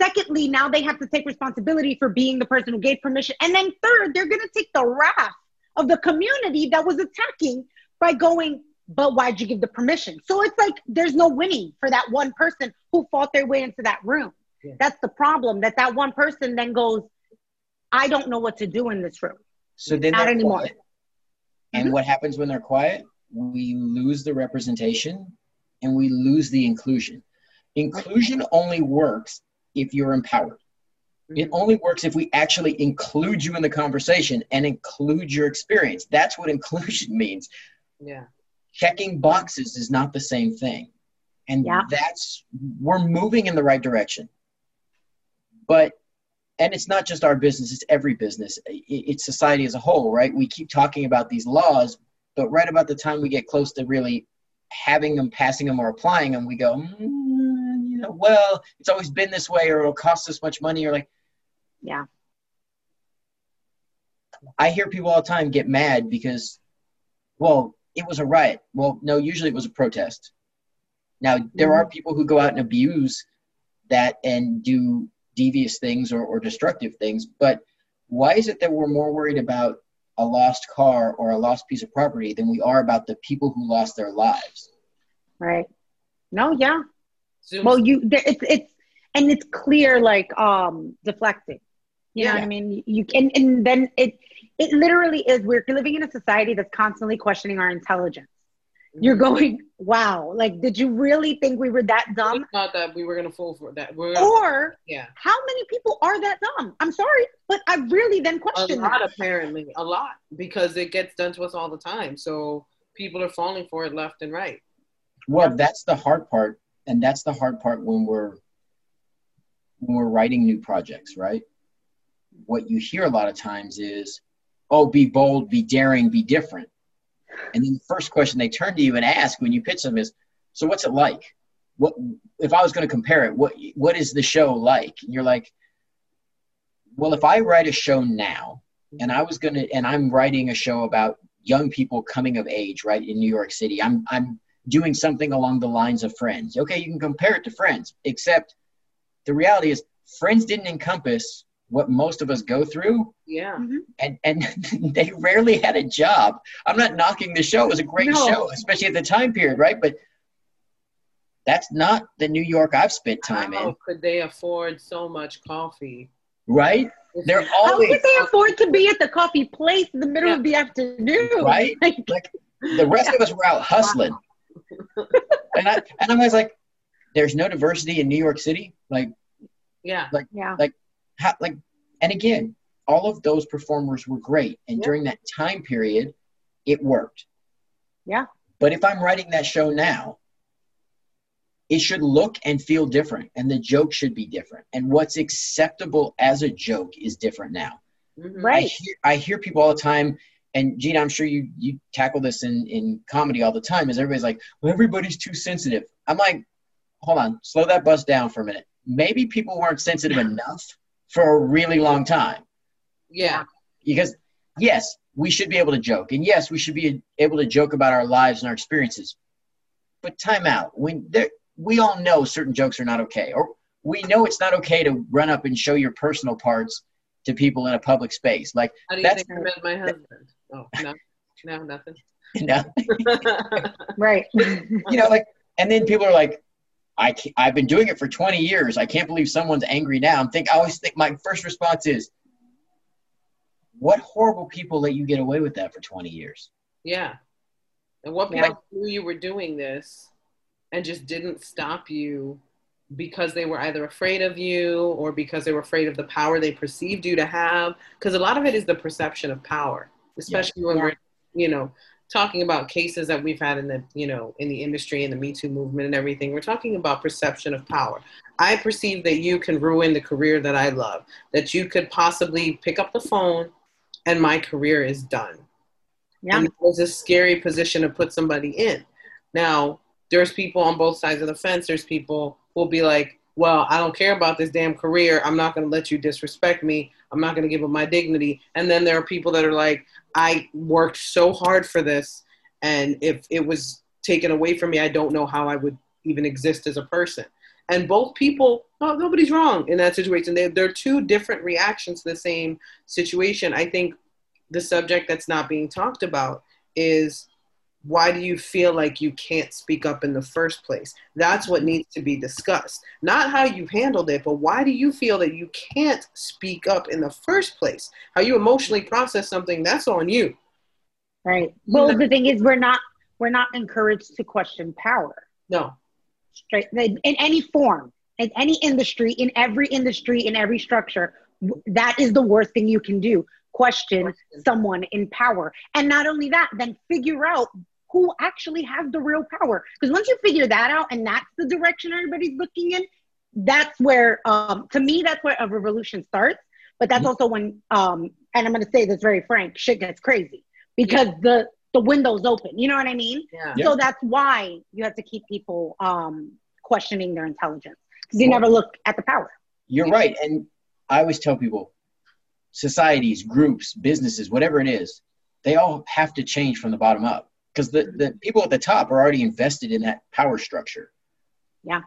secondly, now they have to take responsibility for being the person who gave permission. And then third, they're going to take the wrath of the community that was attacking by going, but why'd you give the permission? So it's like there's no winning for that one person who fought their way into that room. Yeah. That's the problem. That that one person then goes, I don't know what to do in this room. so then Not anymore. quiet. And Mhm. what happens when they're quiet? We lose the representation and we lose the inclusion. Inclusion only works if you're empowered. It only works if we actually include you in the conversation and include your experience. That's what inclusion means. Yeah. Checking boxes is not the same thing. And Yeah. that's, we're moving in the right direction. But, and it's not just our business, it's every business, it's society as a whole, right? We keep talking about these laws, but right about the time we get close to really having them, passing them, or applying them, we go, mm, you know, well, it's always been this way, or it'll cost us much money, or like, Yeah. I hear people all the time get mad because, well, it was a riot. Well, no, usually it was a protest. Now, there Mm-hmm. are people who go out and abuse that and do devious things or, or destructive things, but why is it that we're more worried about a lost car or a lost piece of property than we are about the people who lost their lives? Right. No, yeah. Zoom. Well, you there, it's it's and it's clear like um deflecting. You know what Yeah. I mean? You can and then it it literally is we're living in a society that's constantly questioning our intelligence. You're mm-hmm. going, wow, like did you really think we were that We dumb? thought that we were gonna fall for that. We're Or yeah. how many people are that dumb? I'm sorry, but I really then A question lot that. apparently. A lot. Because it gets done to us all the time. So people are falling for it left and right. Well, Yeah. that's the hard part, and that's the hard part when we're when we're writing new projects, right? What you hear a lot of times is, "Oh, be bold, be daring, be different." And then the first question they turn to you and ask when you pitch them is, "So what's it like? What if I was going to compare it? What what is the show like?" And you're like, "Well, if I write a show now, and I was going to, and I'm writing a show about young people coming of age, right, in New York City, I'm I'm doing something along the lines of Friends. Okay, you can compare it to Friends, except the reality is Friends didn't encompass what most of us go through, Yeah. Mm-hmm. and and they rarely had a job. I'm not knocking the show; it was a great No. show, especially at the time period, right? But that's not the New York I've spent time How in, could they afford so much coffee? right? They're you- How could they afford to be at the coffee place in the middle of the afternoon? Right? Like, the rest of us were out hustling, and I and I'm always like, there's no diversity in New York City, like. yeah. Like, yeah. How, like and again all of those performers were great and Yeah. during that time period it worked Yeah. but if i'm writing that show now it should look and feel different and the joke should be different and what's acceptable as a joke is different now Mhm. I Right. hear, I hear people all the time and Gina, I'm sure you you tackle this in in comedy all the time. Is everybody's like, well, everybody's too sensitive. I'm like, hold on, slow that bus down for a minute. Maybe people weren't sensitive enough for a really long time Yeah. because yes, we should be able to joke, and yes, we should be able to joke about our lives and our experiences. But time out. When there, we all know certain jokes are not okay, or we know it's not okay to run up and show your personal parts to people in a public space. Like How do you that's think I met my husband? Oh, no, no, nothing. you know, Right. you know, like, and then people are like, I can't, I've been doing it for 20 years. I can't believe someone's angry now. I'm think I always think my first response is, what horrible people let you get away with that for 20 years? yeah. And what Yeah. people knew you were doing this and just didn't stop you because they were either afraid of you or because they were afraid of the power they perceived you to have. Because a lot of it is the perception of power, especially when we're, you know, talking about cases that we've had in the, you know, in the industry and the Me Too movement and everything. We're talking about perception of power. I perceive that you can ruin the career that I love, that you could possibly pick up the phone and my career is done. Yeah. And it was a scary position to put somebody in. Now, there's people on both sides of the fence. There's people who'll be like, well, I don't care about this damn career. I'm not going to let you disrespect me. I'm not going to give up my dignity. And then there are people that are like, I worked so hard for this. And if it was taken away from me, I don't know how I would even exist as a person. And both people, oh, nobody's wrong in that situation. They, they're two different reactions to the same situation. I think the subject that's not being talked about is why do you feel like you can't speak up in the first place? That's what needs to be discussed. Not how you handled it, but why do you feel that you can't speak up in the first place? How you emotionally process something, that's on you. Right. Well, the thing is, we're not we're not encouraged to question power. No. Straight in any form, in any industry, in every industry, in every structure. That is the worst thing you can do. Question someone in power, and not only that, then figure out who actually has the real power. Because once you figure that out, and that's the direction everybody's looking in, that's where, um, to me, that's where a revolution starts. But that's Mhm. also when, um, and I'm going to say this very frank, shit gets crazy because the the window's open. You know what I mean? Yeah. Yeah. So that's why you have to keep people um, questioning their intelligence because you Well- never look at the power. You're right. And I always tell people societies, groups, businesses, whatever it is, they all have to change from the bottom up because the, the people at the top are already invested in that power structure. Yeah.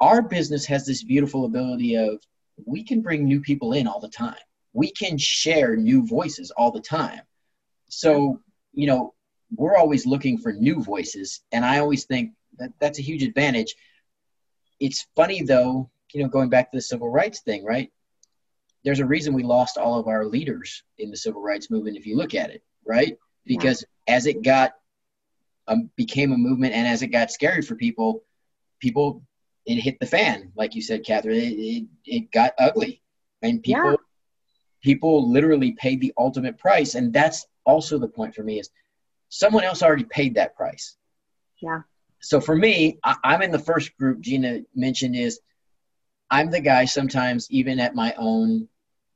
Our business has this beautiful ability of we can bring new people in all the time. We can share new voices all the time. So, you know, we're always looking for new voices. And I always think that that's a huge advantage. It's funny though, you know, going back to the civil rights thing, right? There's a reason we lost all of our leaders in the civil rights movement, if you look at it, right? Because as it got, um, became a movement and as it got scary for people, people, it hit the fan, like you said, Katherine. It, it, it got ugly. And people, Yeah. people literally paid the ultimate price. And that's also the point for me is someone else already paid that price. Yeah. So for me, I, I'm in the first group Gina mentioned is I'm the guy sometimes even at my own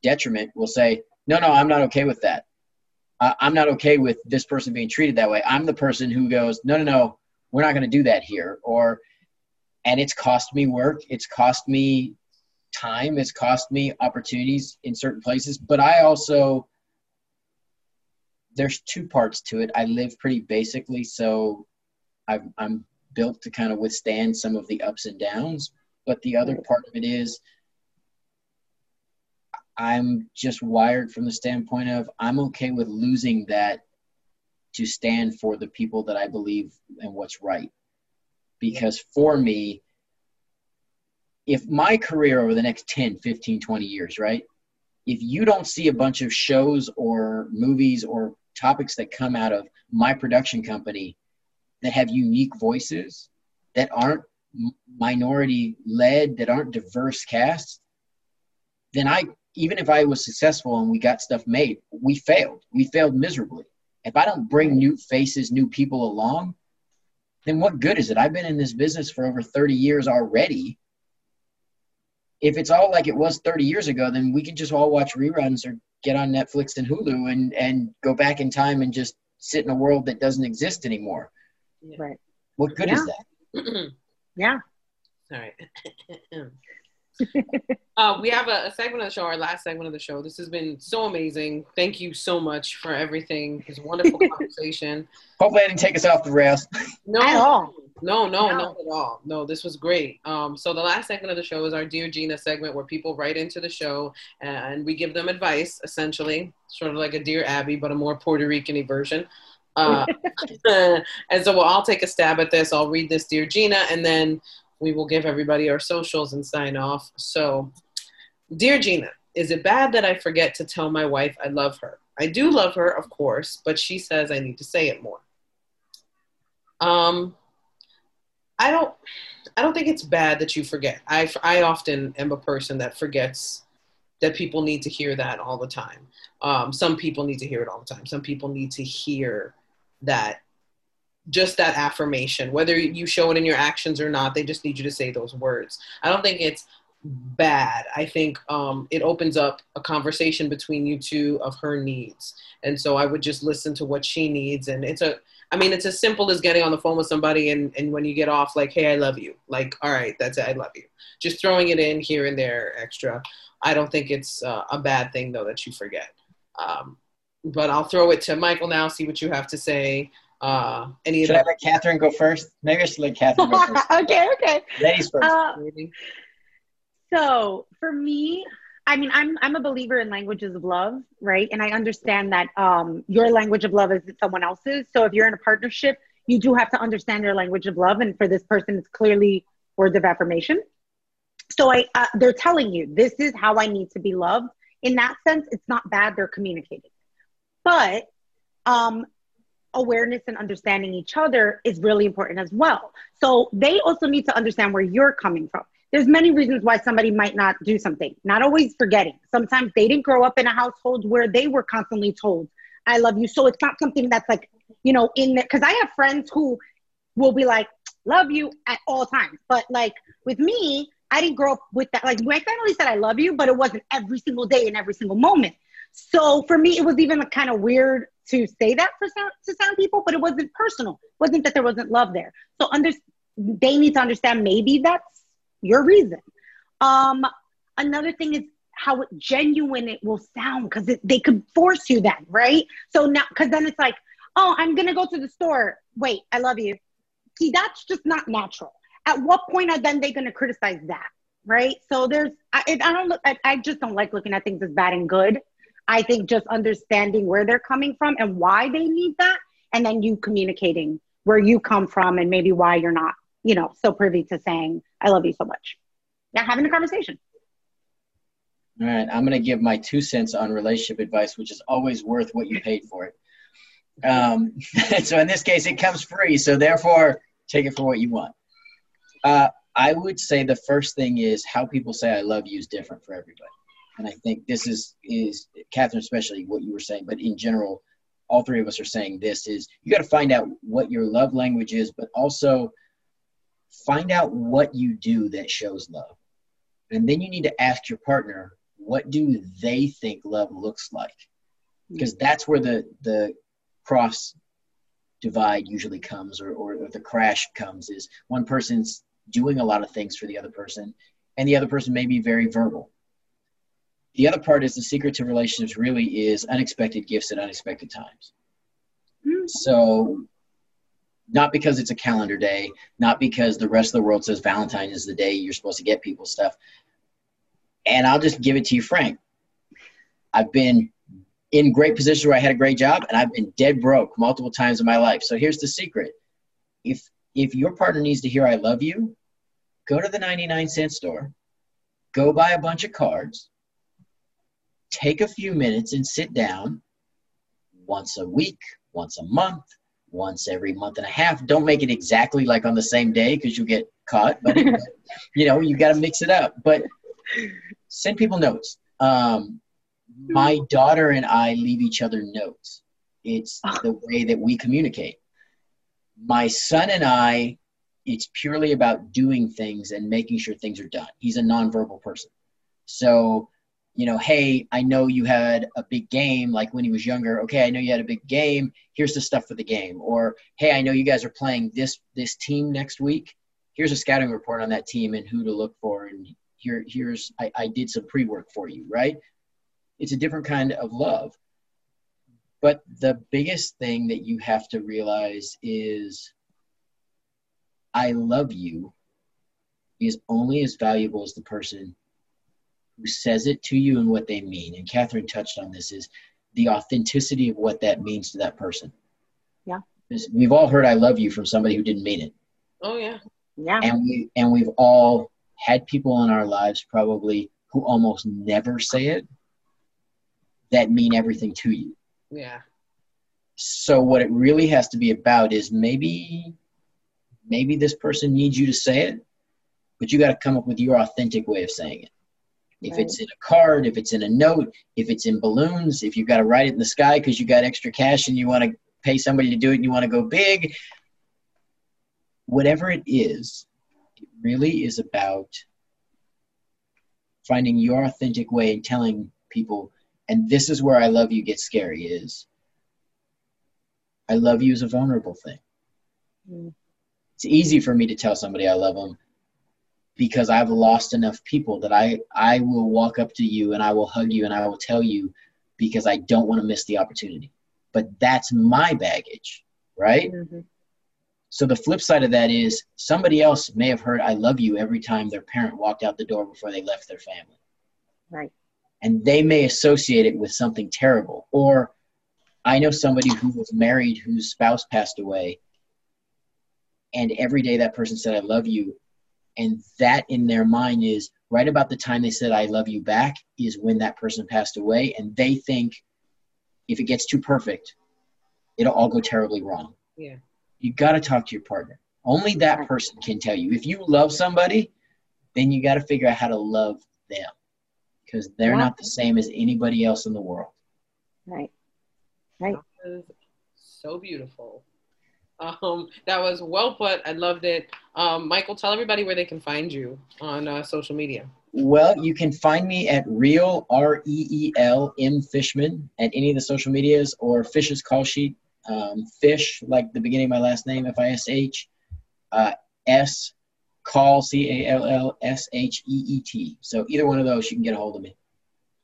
detriment will say, no, no, I'm not okay with that. I I'm not okay with this person being treated that way. I'm the person who goes, no, no, no, we're not going to do that here. Or, and it's cost me work. It's cost me time. It's cost me opportunities in certain places. But I also, there's two parts to it. I live pretty basically, so I've, I'm built to kind of withstand some of the ups and downs. But the other part of it is, I'm just wired from the standpoint of I'm okay with losing that to stand for the people that I believe and what's right. Because for me, if my career over the next 10, 15, 20 years, right? If you don't see a bunch of shows or movies or topics that come out of my production company that have unique voices, that aren't minority led, that aren't diverse casts, then I, even if I was successful and we got stuff made, we failed. We failed miserably. If I don't bring new faces, new people along, then what good is it? I've been in this business for over 30 years already. If it's all like it was 30 years ago, then we can just all watch reruns or get on Netflix and Hulu and, and go back in time and just sit in a world that doesn't exist anymore. Right. What good is that? Yeah. All right. uh, we have a, a, segment of the show, our last segment of the show. This has been so amazing. Thank you so much for everything. It's a wonderful conversation. Hopefully, I didn't take us off the rails. No, no, no, no, not at all. No, this was great. Um, so the last segment of the show is our Dear Gina segment, where people write into the show and we give them advice, essentially, sort of like a Dear Abby, but a more Puerto Rican version. Uh, and so well, I'll take a stab at this. I'll read this, Dear Gina, and then we will give everybody our socials and sign off. So, Dear Gina, is it bad that I forget to tell my wife I love her? I do love her, of course, but she says I need to say it more. Um, I don't, I don't think it's bad that you forget. I, I often am a person that forgets that people need to hear that all the time. Um, some people need to hear it all the time. Some people need to hear that just that affirmation, whether you show it in your actions or not, they just need you to say those words. I don't think it's bad. I think um, it opens up a conversation between you two of her needs. And so I would just listen to what she needs. And it's a, I mean, it's as simple as getting on the phone with somebody and, and when you get off, like, hey, I love you. Like, all right, that's it, I love you. Just throwing it in here and there extra. I don't think it's uh, a bad thing, though, that you forget. Um, but I'll throw it to Michael now, see what you have to say. Uh, any should I let Katherine go first? Maybe I should let Katherine go first. okay, okay. Ladies first. Uh, so for me, I mean, I'm I'm a believer in languages of love, right? And I understand that um, your language of love is someone else's. So if you're in a partnership, you do have to understand their language of love. And for this person, it's clearly words of affirmation. So I, uh, they're telling you this is how I need to be loved. In that sense, it's not bad. They're communicating, but um, awareness and understanding each other is really important as well. So they also need to understand where you're coming from. There's many reasons why somebody might not do something, not always forgetting. Sometimes they didn't grow up in a household where they were constantly told, I love you. So it's not something that's like, you know, in there. Cause I have friends who will be like, love you at all times. But like with me, I didn't grow up with that. Like my family said, I love you, but it wasn't every single day and every single moment. So for me, it was even kind of weird to say that for some to some people, but it wasn't personal. It wasn't that there wasn't love there. So under they need to understand maybe that's your reason. Um, another thing is how genuine it will sound because they could force you then, right? So now, because then it's like, oh, I'm gonna go to the store. Wait, I love you. See, that's just not natural. At what point are then they gonna criticize that, right? So there's, I, I don't look, I, I just don't like looking at things as bad and good. I think just understanding where they're coming from and why they need that, and then you communicating where you come from and maybe why you're not, you know, so privy to saying, I love you so much. Yeah, having a conversation. All right, I'm going to give my two cents on relationship advice, which is always worth what you paid for it. Um, so in this case, it comes free, so therefore, take it for what you want. Uh, I would say the first thing is how people say I love you is different for everybody and I think this is is Katherine, especially what you were saying, but in general, all three of us are saying this is you got to find out what your love language is, but also find out what you do that shows love, and then you need to ask your partner what do they think love looks like, mm-hmm. because that's where the the cross divide usually comes or, or, or the crash comes is one person's doing a lot of things for the other person and the other person may be very verbal the other part is the secret to relationships really is unexpected gifts at unexpected times. Mm. So, not because it's a calendar day, not because the rest of the world says Valentine is the day you're supposed to get people stuff. And I'll just give it to you, Frank. I've been in great positions where I had a great job, and I've been dead broke multiple times in my life. So here's the secret: if if your partner needs to hear "I love you," go to the 99 cent store, go buy a bunch of cards, take a few minutes and sit down once a week, once a month, once every month and a half. Don't make it exactly like on the same day because you'll get caught, but you know, you got to mix it up. But send people notes. Um, my daughter and I leave each other notes. It's the way that we communicate. My son and I, it's purely about doing things and making sure things are done. He's a nonverbal person. So you know, hey, I know you had a big game, like when he was younger. Okay, I know you had a big game. Here's the stuff for the game. Or, hey, I know you guys are playing this this team next week. Here's a scouting report on that team and who to look for. And here here's I, I did some pre-work for you right it's a different kind of love but the biggest thing that you have to realize is i love you is only as valuable as the person who says it to you and what they mean and katherine touched on this is the authenticity of what that means to that person Yeah. Because we've all heard i love you from somebody who didn't mean it Oh yeah. Yeah. and we and we've all had people in our lives probably who almost never say it that mean everything to you Yeah. so what it really has to be about is maybe maybe this person needs you to say it but you got to come up with your authentic way of saying it if Right. it's in a card if it's in a note if it's in balloons if you've got to write it in the sky because you got extra cash and you want to pay somebody to do it and you want to go big whatever it is it really is about finding your authentic way and telling people and this is where i love you gets scary is i love you is a vulnerable thing Mm. it's easy for me to tell somebody i love them because i've lost enough people that i i will walk up to you and i will hug you and i will tell you because i don't want to miss the opportunity but that's my baggage right Mhm. so the flip side of that is somebody else may have heard I love you every time their parent walked out the door before they left their family. Right. And they may associate it with something terrible. Or I know somebody who was married whose spouse passed away and every day that person said I love you and that in their mind is right about the time they said I love you back is when that person passed away and they think if it gets too perfect it'll all go terribly wrong Yeah. you got to talk to your partner. Only that person can tell you. If you love somebody, then you got to figure out how to love them because they're Yeah. not the same as anybody else in the world. Right. Right. That so beautiful. Um, that was well put. I loved it. Um, Michael, tell everybody where they can find you on uh, social media. Well, you can find me at real R E E L M Fishman at any of the social medias or Fish's call sheet. Um, fish, like the beginning of my last name, F I S H, uh, S call C A L L S H E E T. So either one of those, you can get a hold of me.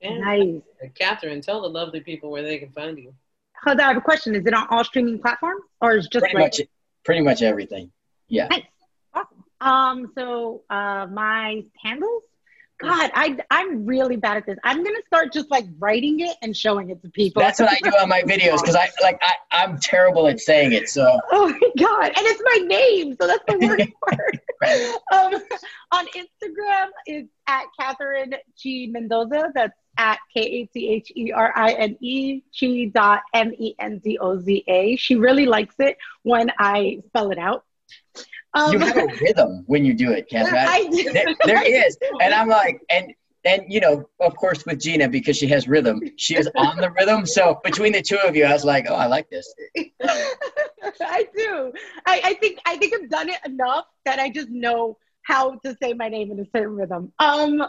And Nice. Katherine, tell the lovely people where they can find you. On, I have a question. Is it on all streaming platforms or is just Pretty like much, pretty much everything. Yeah. Nice. Awesome. Um, so uh my handles? God, I I'm really bad at this. I'm gonna start just like writing it and showing it to people. That's what I do on my videos because I like I, I'm terrible at saying it. So Oh my god. And it's my name, so that's the worst part. um, on Instagram, it's at Katherine G Mendoza. That's at K A T H E R I N E Chi dot M E N D O Z A. She really likes it when I spell it out. Um, you have a rhythm when you do it, Katherine. I do. there, there is, and I'm like, and and you know, of course, with Gina because she has rhythm, she is on the rhythm. So between the two of you, I was like, oh, I like this. I do. I, I think I think I've done it enough that I just know how to say my name in a certain rhythm. Um,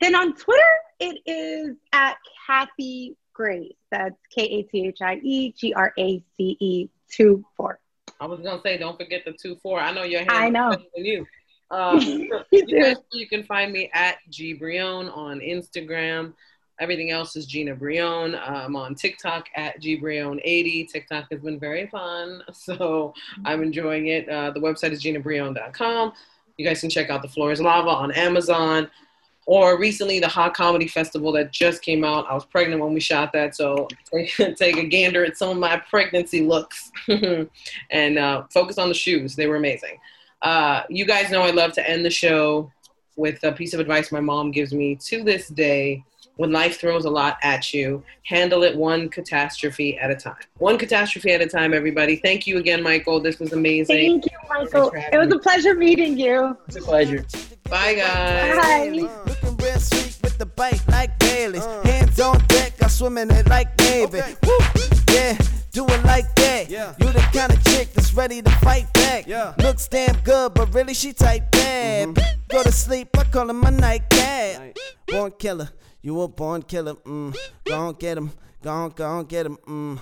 then on Twitter, it is at Kathie Grace. That's K A T H I E G R A C E two four. I was gonna say, don't forget the two four. I know your hand. I know. You. Um, You guys, you can find me at G Brillon on Instagram. Everything else is Gina Brillon. I'm on TikTok at G Brillon80. TikTok has been very fun, so I'm enjoying it. Uh, the website is ginabrillon.com. You guys can check out The Floor is Lava on Amazon. Or recently, the Hot Comedy Festival that just came out. I was pregnant when we shot that, so take, take a gander at some of my pregnancy looks and uh, focus on the shoes. They were amazing. Uh, you guys know I love to end the show with a piece of advice my mom gives me to this day. When life throws a lot at you, handle it one catastrophe at a time. One catastrophe at a time, everybody. Thank you again, Michael. This was amazing. Thank you, Michael. It was me. a pleasure meeting you. It's a pleasure. Bye, guys. Bye. Looking real sweet with the bite like Bailey's. Hands on deck, I swim in it like Navy. Woo, yeah, do it like that. Yeah. You the kind of chick that's ready to fight back. Yeah. Looks damn good, but really she type bad. Go to sleep, I call her my nightcap. Born killer, you a born killer. Mm. Go on get him, go on, go on get him. Mm.